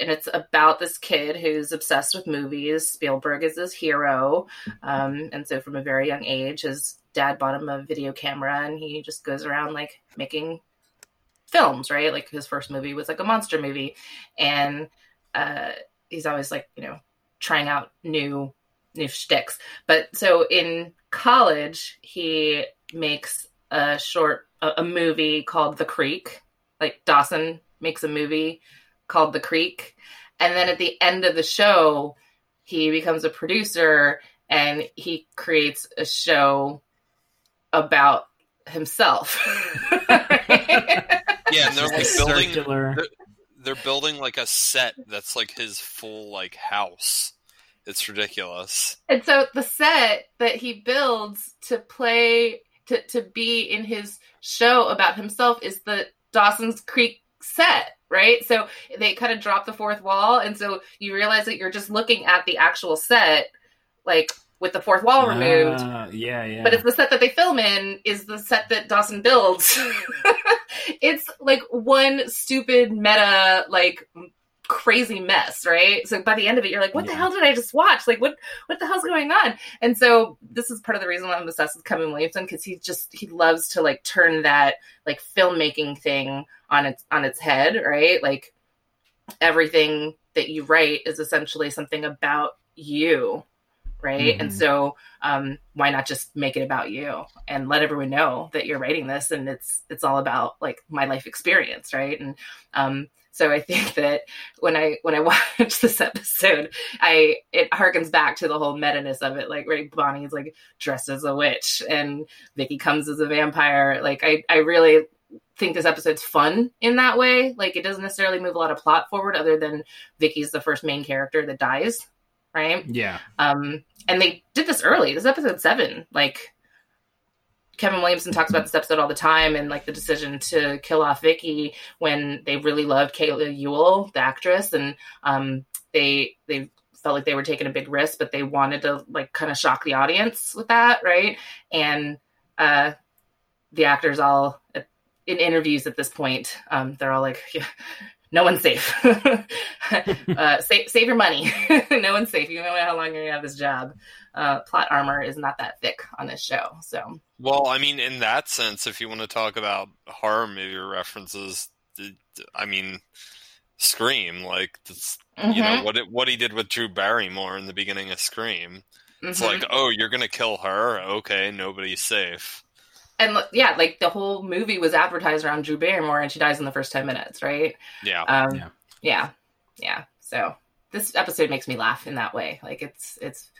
Speaker 1: and it's about this kid who's obsessed with movies. Spielberg is his hero, um, and so from a very young age, his dad bought him a video camera, and he just goes around like making films, right? Like his first movie was like a monster movie, and uh, he's always like you know trying out new new shticks. But so in college, he makes a short a, a movie called The Creek. Like Dawson makes a movie called The Creek, and then at the end of the show, he becomes a producer and he creates a show about himself.
Speaker 3: Yeah, and they're like building they're, they're building like a set that's like his full like house. It's ridiculous.
Speaker 1: And so the set that he builds to play to to be in his show about himself is the Dawson's Creek set, right? So they kind of drop the fourth wall and so you realize that you're just looking at the actual set like with the fourth wall removed.
Speaker 2: Ah, yeah, yeah.
Speaker 1: But it's the set that they film in is the set that Dawson builds. it's like one stupid meta like crazy mess, right? So by the end of it, you're like, what the hell did I just watch? Like, what what the hell's going on? And so this is part of the reason why I'm obsessed with Kevin Williamson because he just he loves to like turn that like filmmaking thing on its on its head, right? Like everything that you write is essentially something about you, right? And
Speaker 2: Mhm.
Speaker 1: so um, why not just make it about you and let everyone know that you're writing this and it's it's all about like my life experience, right? And um, so I think that when I when I watch this episode, I it harkens back to the whole meta ness of it. Like right, Bonnie's like dressed as a witch and Vicky comes as a vampire. Like I I really think this episode's fun in that way. Like it doesn't necessarily move a lot of plot forward, other than Vicky's the first main character that dies, right?
Speaker 2: yeah.
Speaker 1: Um, and they did this early. This is episode seven. Like Kevin Williamson talks about this episode all the time, and like the decision to kill off Vicky when they really loved Kayla Ewell, the actress, and um, they they felt like they were taking a big risk, but they wanted to like kind of shock the audience with that, right? And uh, the actors all in interviews at this point, um, they're all like, yeah, "No one's safe. uh, save save your money. no one's safe. You don't know how long you're gonna have this job. Uh, plot armor is not that thick on this show. So
Speaker 3: Well, I mean, in that sense, if you want to talk about horror movie references, I mean, Scream, like that's, you know
Speaker 1: Mhm.
Speaker 3: what it, what he did with Drew Barrymore in the beginning of Scream. It's
Speaker 1: Mhm.
Speaker 3: like, oh, you're gonna kill her? Okay, nobody's safe.
Speaker 1: and yeah, like the whole movie was advertised around Drew Barrymore, and she dies in the first ten minutes, right?
Speaker 3: Yeah,
Speaker 1: Um,
Speaker 2: Yeah.
Speaker 1: yeah, yeah. So this episode makes me laugh in that way. Like it's it's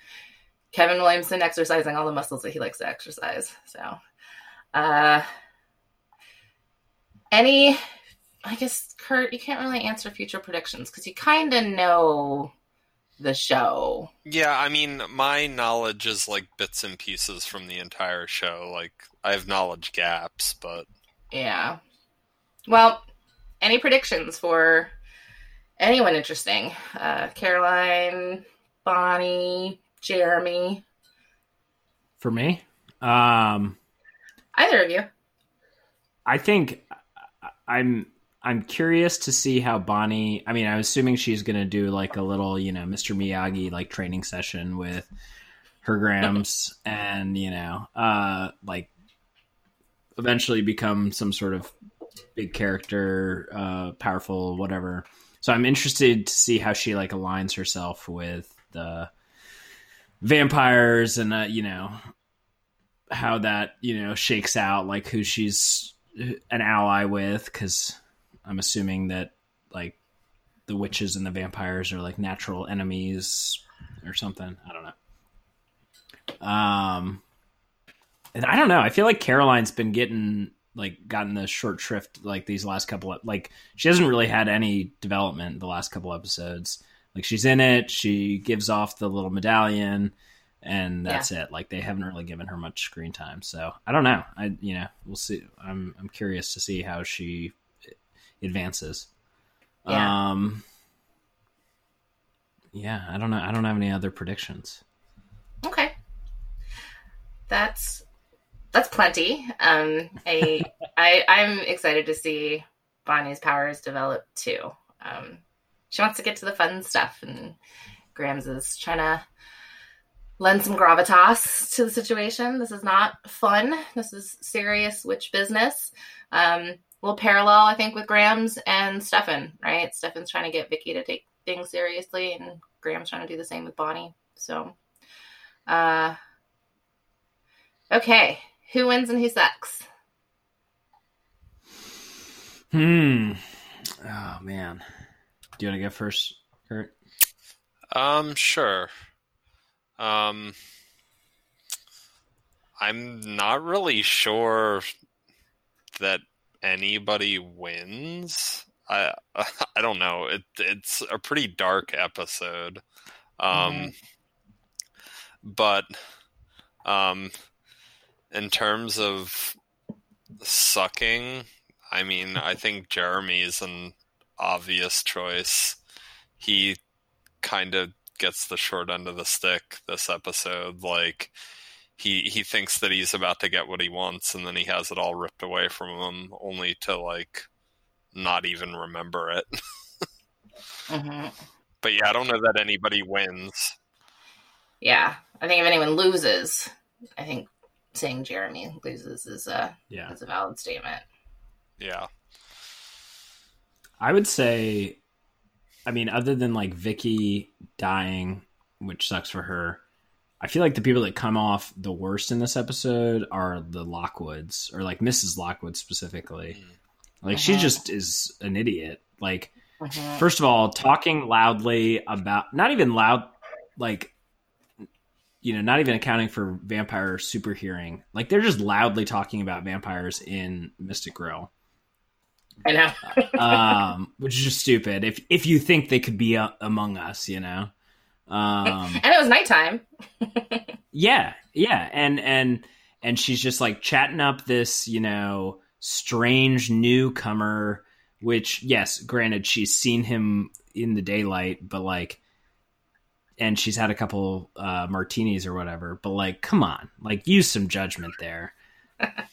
Speaker 1: Kevin Williamson exercising all the muscles that he likes to exercise. So, uh, any, I guess Kurt, you can't really answer future predictions because you kind of know the show.
Speaker 3: yeah. I mean, my knowledge is like bits and pieces from the entire show. Like, I have knowledge gaps, but
Speaker 1: Yeah. Well, any predictions for anyone interesting? Uh, Caroline, Bonnie, Jeremy,
Speaker 2: For me, um,
Speaker 1: either of you.
Speaker 2: I think I'm I'm curious to see how Bonnie. I mean, I'm assuming she's going to do like a little, you know, Mr. Miyagi like training session with her Grams, and you know, uh, like eventually become some sort of big character, uh, powerful, whatever. So I'm interested to see how she like aligns herself with the vampires, and uh, you know, how that you know shakes out, like who she's an ally with, because I'm assuming that like the witches and the vampires are like natural enemies or something. I don't know. Um, and I don't know. I feel like Caroline's been getting like gotten the short shrift like these last couple of like she hasn't really had any development the last couple episodes. Like she's in it, she gives off the little medallion, and that's yeah. it. Like they haven't really given her much screen time. So I don't know. I you know we'll see. I'm I'm curious to see how she advances. Yeah. Um, yeah, I don't know. I don't have any other predictions.
Speaker 1: Okay. That's that's plenty. Um, I, I I'm excited to see Bonnie's powers develop too. Um, she wants to get to the fun stuff, and Grams is trying to lend some gravitas to the situation. This is not fun. This is serious witch business. Um, little parallel, I think, with Grams and Stefan, right? Stefan's trying to get Vicky to take things seriously, and Grams' trying to do the same with Bonnie. So, uh, okay, who wins and who sucks?
Speaker 2: Hmm. Oh man, do you want to go first, Kurt?
Speaker 3: Um, sure. Um, I'm not really sure that anybody wins. I I don't know. It it's a pretty dark episode. Um mm-hmm. but um in terms of sucking, I mean, I think Jeremy's an obvious choice. He kind of gets the short end of the stick this episode like he he thinks that he's about to get what he wants and then he has it all ripped away from him only to like not even remember it. Mm-hmm. but yeah i don't know that anybody wins.
Speaker 1: Yeah i think if anyone loses i think saying jeremy loses is a yeah. is a valid statement.
Speaker 3: Yeah
Speaker 2: i would say i mean other than like vicky dying which sucks for her I feel like the people that come off the worst in this episode are the Lockwoods, or like Mrs. Lockwood specifically. Like uh-huh. she just is an idiot. Like, uh-huh. first of all, talking loudly about not even loud, like you know, not even accounting for vampire super hearing. Like they're just loudly talking about vampires in Mystic Grill.
Speaker 1: I know.
Speaker 2: um, which is just stupid. If if you think they could be uh, among us, you know. Um,
Speaker 1: and it was nighttime.
Speaker 2: yeah, yeah, and and and she's just like chatting up this, you know, strange newcomer. Which, yes, granted, she's seen him in the daylight, but like, and she's had a couple uh, martinis or whatever. But like, come on, like, use some judgment there.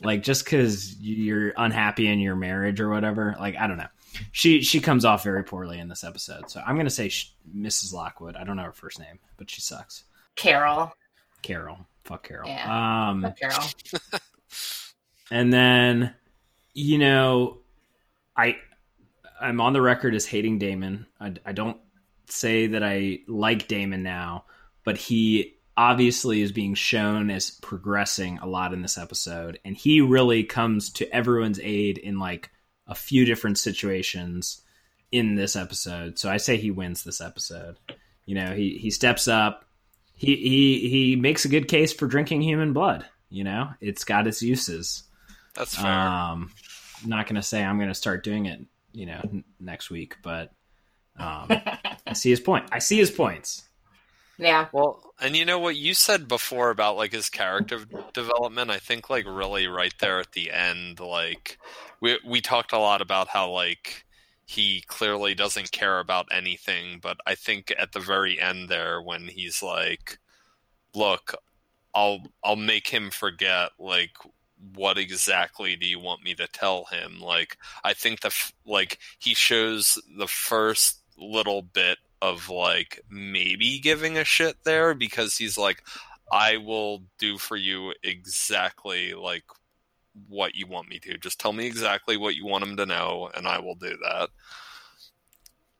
Speaker 2: Like, just because you're unhappy in your marriage or whatever, like, I don't know she she comes off very poorly in this episode. So I'm going to say she, Mrs. Lockwood. I don't know her first name, but she sucks.
Speaker 1: Carol.
Speaker 2: Carol. Fuck Carol. Yeah. Um,
Speaker 1: Fuck Carol.
Speaker 2: and then, you know, I I'm on the record as hating Damon. I, I don't say that I like Damon now, but he obviously is being shown as progressing a lot in this episode, and he really comes to everyone's aid in like a few different situations in this episode. So I say he wins this episode. You know, he he steps up. He he he makes a good case for drinking human blood. You know, it's got its uses.
Speaker 3: That's fair.
Speaker 2: Um, I'm not going to say I'm going to start doing it. You know, n- next week, but um, I see his point. I see his points.
Speaker 1: Yeah.
Speaker 3: Well, and you know what you said before about like his character development, I think like really right there at the end, like we we talked a lot about how like he clearly doesn't care about anything, but I think at the very end there when he's like, "Look, I'll I'll make him forget like what exactly do you want me to tell him? Like, I think the like he shows the first little bit of like maybe giving a shit there because he's like, I will do for you exactly like what you want me to. Just tell me exactly what you want him to know, and I will do that.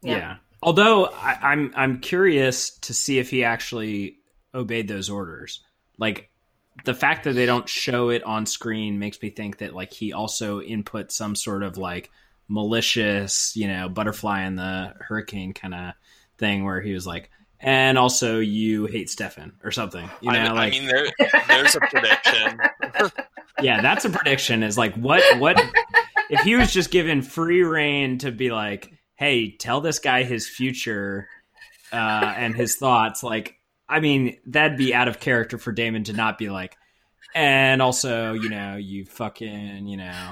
Speaker 2: Yeah. yeah. Although I, I'm I'm curious to see if he actually obeyed those orders. Like the fact that they don't show it on screen makes me think that like he also input some sort of like malicious, you know, butterfly in the hurricane kind of thing where he was like, and also you hate Stefan or something. You know,
Speaker 3: I,
Speaker 2: like
Speaker 3: I mean, there, there's a prediction.
Speaker 2: yeah, that's a prediction. Is like what what if he was just given free reign to be like, hey, tell this guy his future uh, and his thoughts. Like, I mean, that'd be out of character for Damon to not be like, and also, you know, you fucking, you know,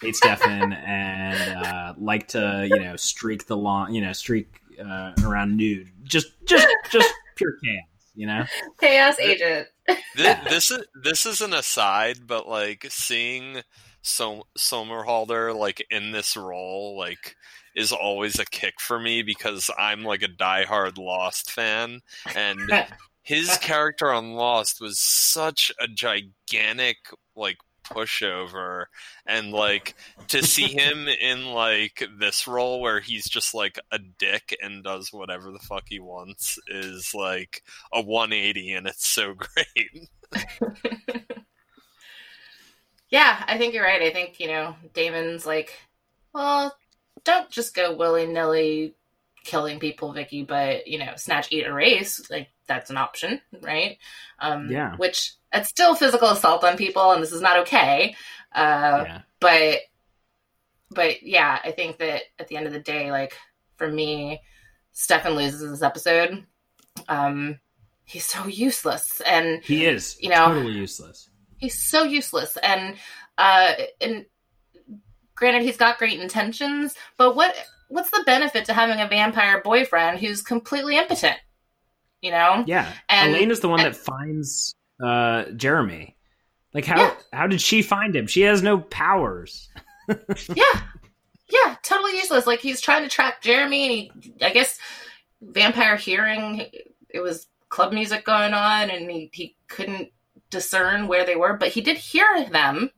Speaker 2: hate Stefan and uh, like to, you know, streak the lawn, you know, streak uh, around nude. Just, just, just pure chaos. You know,
Speaker 1: chaos agent.
Speaker 3: this, this is this is an aside, but like seeing so Somerhalder like in this role, like is always a kick for me because I'm like a diehard Lost fan, and his character on Lost was such a gigantic like pushover and like to see him in like this role where he's just like a dick and does whatever the fuck he wants is like a 180 and it's so great
Speaker 1: yeah i think you're right i think you know damon's like well don't just go willy nilly killing people, Vicky, but you know, snatch, eat, erase, like that's an option, right? Um,
Speaker 2: yeah.
Speaker 1: Which it's still physical assault on people, and this is not okay. Uh, yeah. But, but yeah, I think that at the end of the day, like for me, Stefan loses this episode. Um, he's so useless, and
Speaker 2: he is,
Speaker 1: you know,
Speaker 2: totally useless.
Speaker 1: He's so useless, and uh, and granted he's got great intentions but what what's the benefit to having a vampire boyfriend who's completely impotent you know
Speaker 2: yeah and is the one and, that finds uh jeremy like how yeah. how did she find him she has no powers
Speaker 1: yeah yeah totally useless like he's trying to track jeremy and he i guess vampire hearing it was club music going on and he, he couldn't discern where they were but he did hear them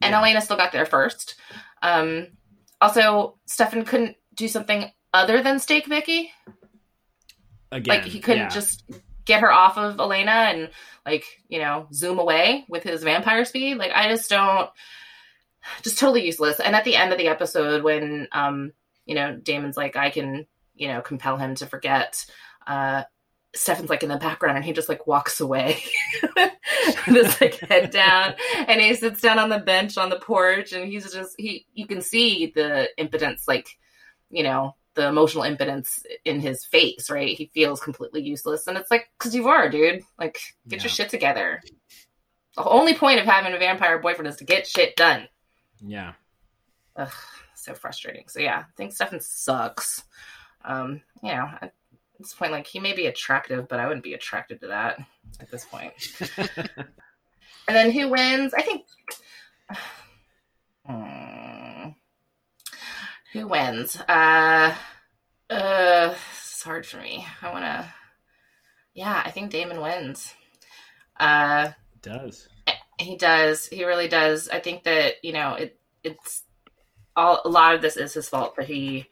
Speaker 1: and yeah. elena still got there first um, also, Stefan couldn't do something other than stake Vicky.
Speaker 2: Again,
Speaker 1: like he couldn't
Speaker 2: yeah.
Speaker 1: just get her off of Elena and like you know zoom away with his vampire speed. Like I just don't, just totally useless. And at the end of the episode, when um, you know Damon's like, I can you know compel him to forget. Uh, Stefan's like in the background and he just like walks away. this like head down and he sits down on the bench on the porch and he's just he you can see the impotence like you know the emotional impotence in his face right he feels completely useless and it's like because you are dude like get yeah. your shit together the only point of having a vampire boyfriend is to get shit done
Speaker 2: yeah
Speaker 1: Ugh, so frustrating so yeah i think stefan sucks um you know at this point like he may be attractive but i wouldn't be attracted to that at this point. and then who wins? I think. Hmm. Who wins? Uh, uh, it's hard for me. I want to. Yeah, I think Damon wins. Uh,
Speaker 2: does
Speaker 1: he does? He really does. I think that you know it. It's all. A lot of this is his fault, but he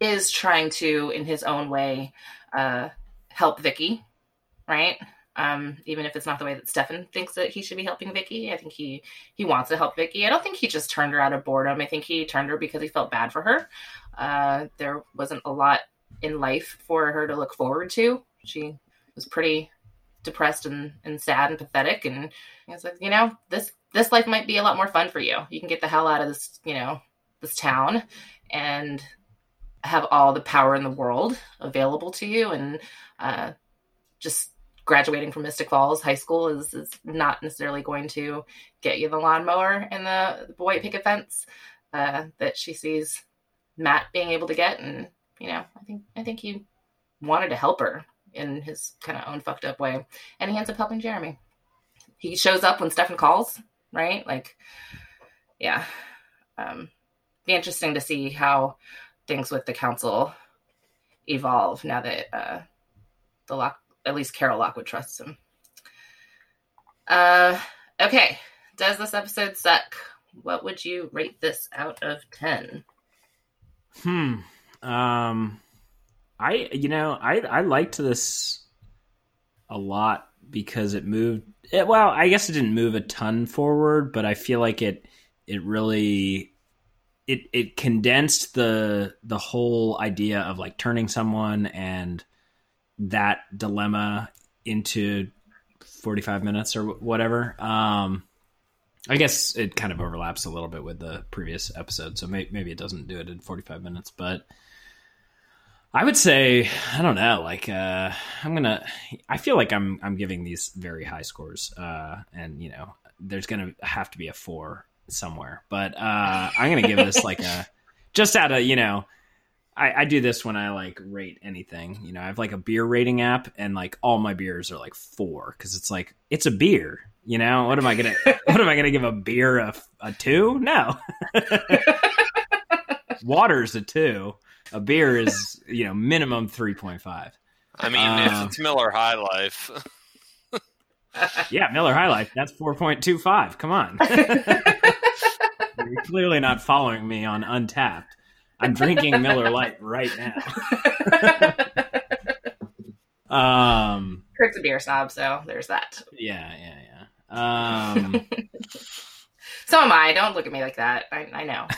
Speaker 1: is trying to, in his own way, uh, help Vicky. Right? Um, even if it's not the way that Stefan thinks that he should be helping Vicky, I think he he wants to help Vicky. I don't think he just turned her out of boredom. I think he turned her because he felt bad for her. Uh, there wasn't a lot in life for her to look forward to. She was pretty depressed and, and sad and pathetic. And he was like, you know, this this life might be a lot more fun for you. You can get the hell out of this, you know, this town and have all the power in the world available to you and uh, just graduating from Mystic Falls High School is, is not necessarily going to get you the lawnmower and the, white picket fence uh, that she sees Matt being able to get, and you know, I think I think he wanted to help her in his kind of own fucked up way, and he ends up helping Jeremy. He shows up when Stefan calls. right? Like, yeah, um, be interesting to see how things with the council evolve now that uh, the lock, at least Carol Lockwood trusts him. Uh, okay, does this episode suck? What would you rate this out of ten?
Speaker 2: Hmm. Um, I you know I I liked this a lot because it moved. It, well, I guess it didn't move a ton forward, but I feel like it it really it it condensed the the whole idea of like turning someone and that dilemma into 45 minutes or whatever um i guess it kind of overlaps a little bit with the previous episode so may, maybe it doesn't do it in 45 minutes but i would say i don't know like uh i'm gonna i feel like i'm i'm giving these very high scores uh and you know there's gonna have to be a four somewhere. But uh, I'm gonna give this like a just out of you know. I, I do this when I like rate anything. You know, I have like a beer rating app, and like all my beers are like four because it's like it's a beer. You know, what am I gonna what am I gonna give a beer a, a two? No, water's a two. A beer is you know minimum three point five.
Speaker 3: I mean, um, if it's Miller High Life.
Speaker 2: yeah, Miller High Life. That's four point two five. Come on. You're clearly not following me on Untappd. I'm drinking Miller Lite right now. um,
Speaker 1: Kurt's a beer snob, so there's that.
Speaker 2: Yeah, yeah, yeah. Um,
Speaker 1: so am I. Don't look at me like that. I, I know.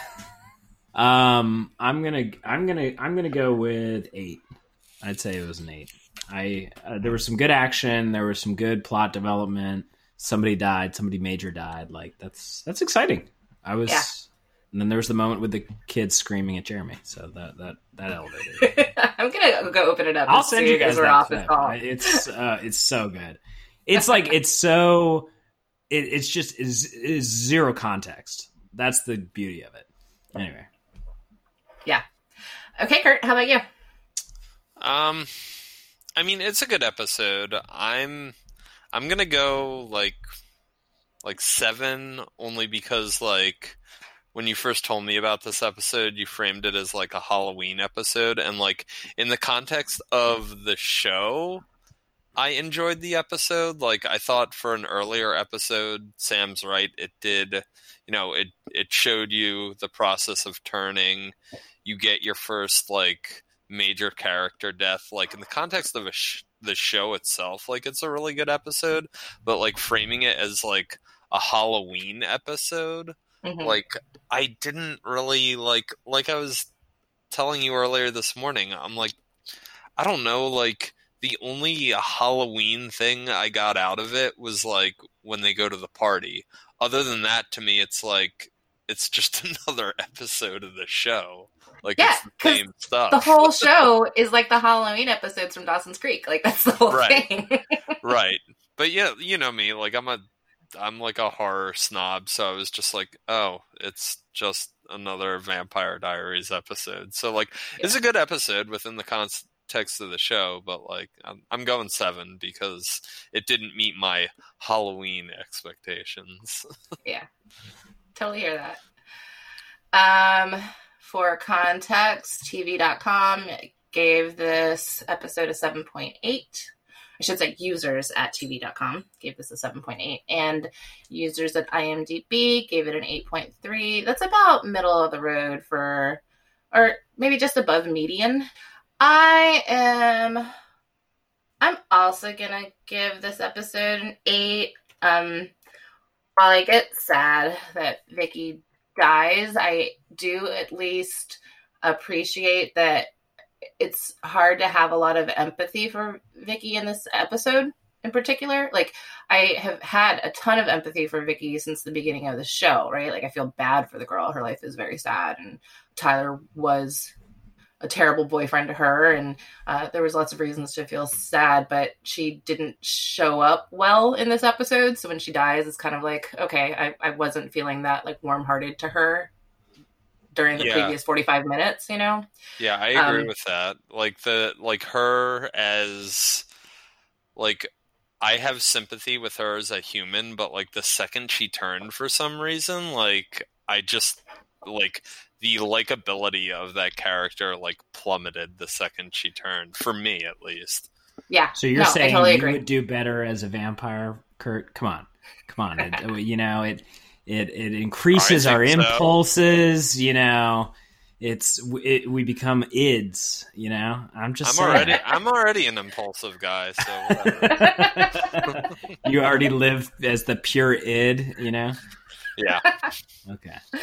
Speaker 2: Um, I'm gonna, I'm gonna, I'm gonna go with eight. I'd say it was an eight. I uh, there was some good action. There was some good plot development. Somebody died. Somebody major died. Like that's that's exciting. I was. Yeah. And then there was the moment with the kids screaming at Jeremy. So that that that elevated.
Speaker 1: I'm gonna go open it up.
Speaker 2: I'll send you guys that clip. It's uh, it's so good. It's like it's so. It, it's just is is zero context. That's the beauty of it. Anyway.
Speaker 1: Yeah. Okay, Kurt. How about you?
Speaker 3: Um, I mean, it's a good episode. I'm I'm gonna go like like seven only because like when you first told me about this episode, you framed it as like a Halloween episode, and like in the context of the show, I enjoyed the episode. Like I thought for an earlier episode, Sam's right. It did, you know, it it showed you the process of turning. You get your first like major character death. Like in the context of sh- the show itself, like it's a really good episode. But like framing it as like a Halloween episode. Mm-hmm. Like I didn't really like like I was telling you earlier this morning. I'm like I don't know like the only Halloween thing I got out of it was like when they go to the party. Other than that to me it's like it's just another episode of the show. Like
Speaker 1: yeah,
Speaker 3: it's the same stuff.
Speaker 1: The whole show is like the Halloween episodes from Dawson's Creek. Like that's the whole
Speaker 3: right.
Speaker 1: thing.
Speaker 3: right. But yeah, you know me, like I'm a I'm like a horror snob, so I was just like, oh, it's just another Vampire Diaries episode. So like, yeah. it's a good episode within the context of the show, but like, I'm, I'm going seven because it didn't meet my Halloween expectations.
Speaker 1: yeah, totally hear that. Um, for context, TV.com gave this episode a seven point eight I should say users at TV.com gave this a 7.8, and users at IMDb gave it an 8.3. That's about middle of the road for, or maybe just above median. I am, I'm also gonna give this episode an 8. Um, while I get sad that Vicky dies, I do at least appreciate that it's hard to have a lot of empathy for Vicky in this episode in particular. Like I have had a ton of empathy for Vicky since the beginning of the show, right? Like I feel bad for the girl. Her life is very sad and Tyler was a terrible boyfriend to her and uh, there was lots of reasons to feel sad but she didn't show up well in this episode so when she dies it's kind of like okay i, I wasn't feeling that like warm-hearted to her during the yeah. previous 45 minutes, you know?
Speaker 3: Yeah, I agree um, with that. Like the like her as like I have sympathy with her as a human, but like the second she turned for some reason, like I just like the likability of that character like plummeted the second she turned for me at least.
Speaker 1: Yeah.
Speaker 2: So you're
Speaker 1: No,
Speaker 2: saying
Speaker 1: totally
Speaker 2: you
Speaker 1: agree.
Speaker 2: would do better as a vampire, Kurt? Come on, come on. It, you know it. It it increases our
Speaker 3: think so.
Speaker 2: impulses. You know, it's it, we become ids. You know, I'm just
Speaker 3: I'm
Speaker 2: saying.
Speaker 3: already I'm already an impulsive guy, so whatever.
Speaker 2: you already live as the pure id. You know.
Speaker 3: yeah.
Speaker 2: Okay.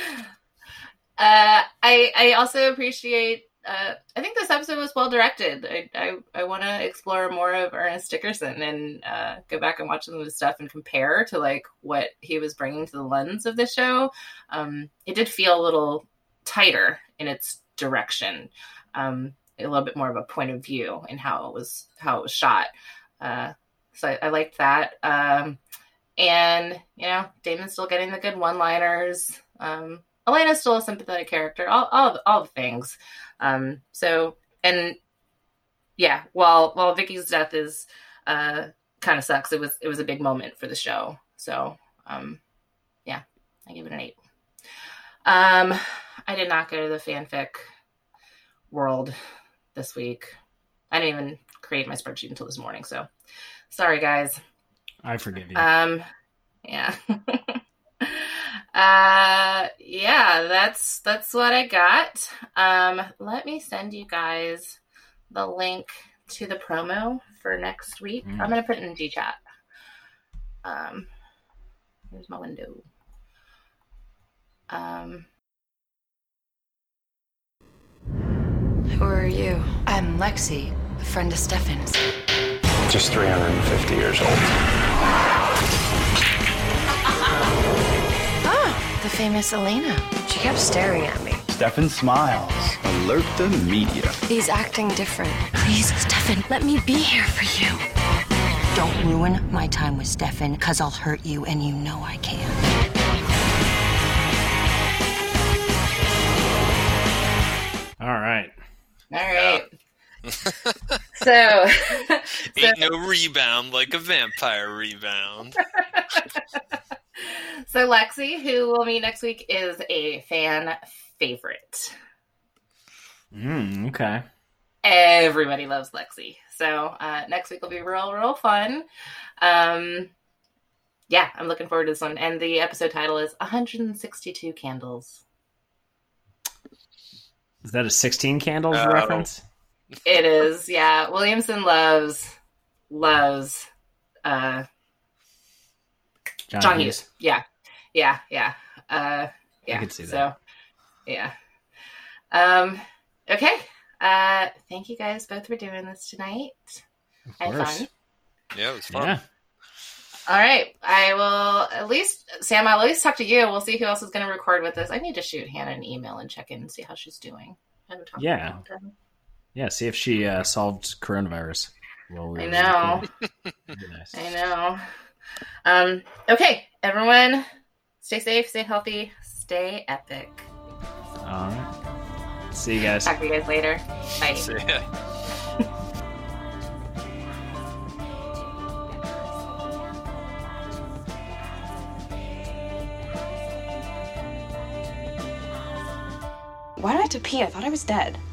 Speaker 1: Uh, I I also appreciate. Uh, I think this episode was well directed. I I, I want to explore more of Ernest Dickerson and uh, go back and watch some of his stuff and compare to like what he was bringing to the lens of the show. Um, it did feel a little tighter in its direction, um, a little bit more of a point of view in how it was how it was shot. Uh, so I, I liked that. Um, and you know, Damon's still getting the good one-liners. Um, Elena's still a sympathetic character. All all all the things. Um, so and yeah, while while Vicky's death is uh, kind of sucks, it was it was a big moment for the show. So um, yeah, I give it an eight. Um, I did not go to the fanfic world this week. I didn't even create my spreadsheet until this morning. So sorry, guys.
Speaker 2: I forgive you.
Speaker 1: Um, yeah. uh, yeah, that's that's what I got. Um, let me send you guys the link to the promo for next week.
Speaker 2: Mm.
Speaker 1: I'm gonna put it in G chat. Um, here's my window. Um,
Speaker 8: Who are you? I'm Lexi, a friend of Stefan's.
Speaker 10: Just 350 years old.
Speaker 8: Famous Elena. She kept staring at me.
Speaker 6: Stefan smiles. Alert the media.
Speaker 8: He's acting different. Please, Stefan, let me be here for you.
Speaker 11: Don't ruin my time with Stefan, because I'll hurt you, and you know I can.
Speaker 2: All right.
Speaker 1: all right. so,
Speaker 3: Ain't no rebound like a vampire rebound.
Speaker 1: so Lexi, who we'll meet next week, is a fan favorite.
Speaker 2: Mm, okay.
Speaker 1: everybody loves Lexi. So uh, next week will be real, real fun. Um, yeah, I'm looking forward to this one. And the episode title is 162 Candles.
Speaker 2: Is that a 16 candles
Speaker 3: No.
Speaker 2: reference?
Speaker 1: It is, yeah. Williamson loves loves uh,
Speaker 2: John,
Speaker 1: John
Speaker 2: Hughes.
Speaker 1: Hughes. Yeah, yeah, yeah. Uh, yeah.
Speaker 2: could see
Speaker 1: So,
Speaker 2: that.
Speaker 1: yeah. Um. Okay. Uh. Thank you guys both for doing this tonight.
Speaker 2: Of
Speaker 1: I had
Speaker 2: course.
Speaker 1: fun.
Speaker 3: Yeah, it was fun.
Speaker 2: Yeah.
Speaker 1: All right. I will at least, Sam, I'll at least talk to you. We'll see who else is going to record with us. I need to shoot Hannah an email and check in and see how she's doing. I haven't talked to her in a
Speaker 2: Yeah. Yeah, see if she uh, solved coronavirus. while we
Speaker 1: I know.
Speaker 2: recording. That'd be nice.
Speaker 1: I know. Um, okay, everyone, stay safe, stay healthy, stay epic.
Speaker 2: All right. See you guys.
Speaker 1: Talk to you guys later. Bye.
Speaker 3: See ya.
Speaker 12: Why did I have to pee? I thought I was dead.